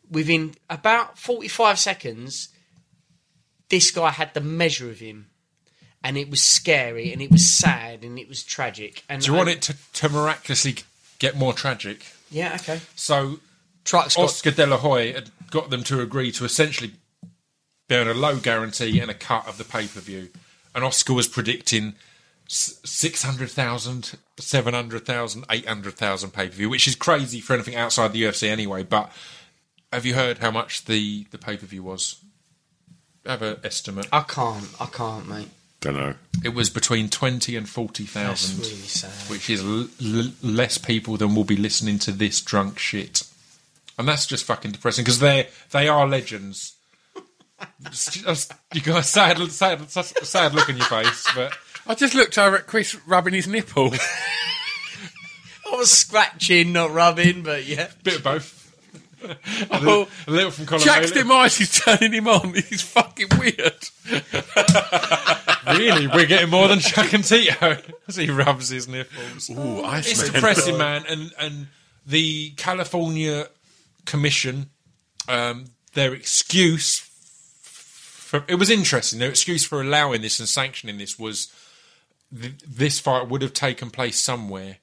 within about 45 seconds this guy had the measure of him. And it was scary, and it was sad, and it was tragic. And Do you want I- it to, to miraculously get more tragic? Yeah, okay. So Truck's got Oscar De La Hoya had got them to agree to essentially be on a low guarantee and a cut of the pay per view. And Oscar was predicting s- 600,000, 700,000, 800,000 pay per view, which is crazy for anything outside the UFC anyway. But have you heard how much the, the pay per view was? Have an estimate. I can't. I can't, mate. Don't know. It was between 20 and That's 40,000. really sad. which is l- l- less people than will be listening to this drunk shit, and that's just fucking depressing because they they are legends. It's just- you got a sad, sad, sad look on your face, but I just looked over at Chris rubbing his nipple. I was scratching, not rubbing, but yeah. bit of both. a, little, a little from column Jack's demise is turning him on. He's fucking weird. Really, we're getting more than Chuck and Tito as he rubs his nipples. Ooh, It's Iceman. depressing, man. And and the California Commission, um, their excuse for it was interesting. Their excuse for allowing this and sanctioning this was th- this fight would have taken place somewhere,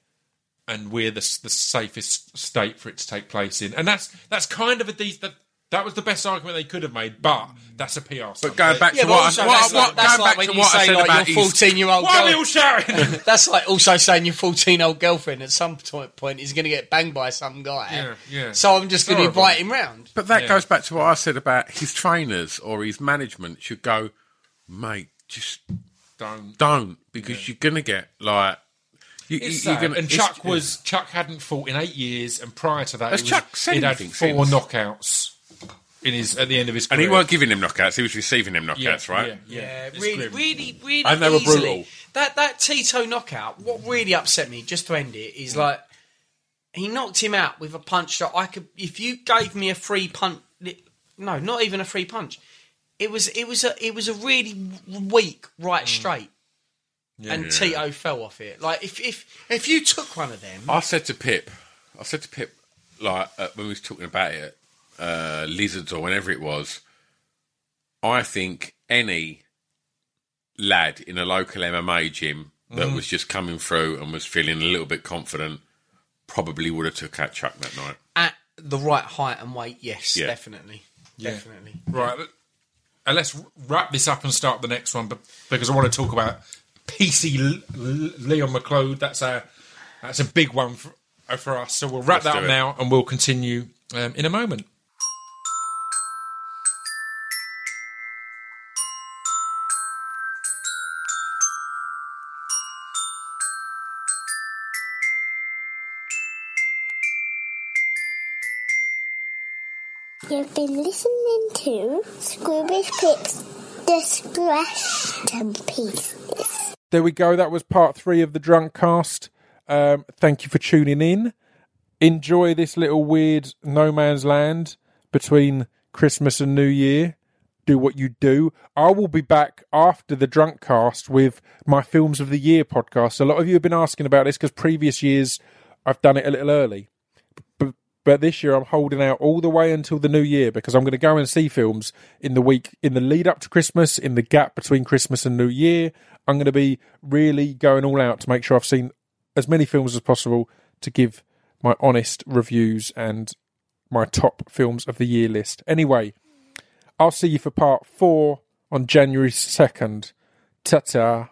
and we're the the safest state for it to take place in. And that's that's kind of a decent. That, that was the best argument they could have made, but that's a PR. But stunt. going back to but what, I, what, that's what, like, going like back when to you what I say said like about your 14 year old why are we girl. all shouting? That's like also saying your 14 year old girlfriend at some point is going to get banged by some guy. Yeah, yeah. So I'm just going to invite him round. But that Yeah. goes back to what I said about his trainers or his management should go, mate, just Don't. don't because you're gonna get like. You, It's you- you're sad. gonna, and it's- Chuck was Chuck hadn't fought in eight years, and prior to that, Has it was- Chuck said he'd had anything four since? knockouts in his at the end of his career. and he weren't giving him knockouts; he was receiving him knockouts, yeah, right? Yeah, yeah. It's really, really, really And they were easily. brutal. That that Tito knockout. What really upset me, just to end it, is mm. like he knocked him out with a punch that I could. If you gave me a free punch, no, not even a free punch. It was it was a it was a really weak right straight, and Tito fell off it. Like if if if you took one of them, I said to Pip, I said to Pip, like uh, when we was talking about it, uh, lizards or whenever it was. I think any lad in a local MMA gym that Mm. was just coming through and was feeling a little bit confident probably would have took out Chuck that night. at the right height and weight, yes, Yeah. definitely, definitely. Right. And let's wrap this up and start the next one, but because I want to talk about PC L- L- Leon McLeod. That's a that's a big one for, uh, for us. So we'll wrap Let's that up it. now, and we'll continue um, in a moment. You've been listening Pieces. There we go. That was part three of the drunk cast. Um, thank you for tuning in. Enjoy this little weird no man's land between Christmas and New Year. Do what you do. I will be back after the drunk cast with my films of the year podcast. A lot of you have been asking about this because previous years I've done it a little early. But, this year I'm holding out all the way until the new year because I'm going to go and see films in the week in the lead up to Christmas, in the gap between Christmas and New Year. I'm going to be really going all out to make sure I've seen as many films as possible to give my honest reviews and my top films of the year list. Anyway, I'll see you for part four on January 2nd. Ta ta.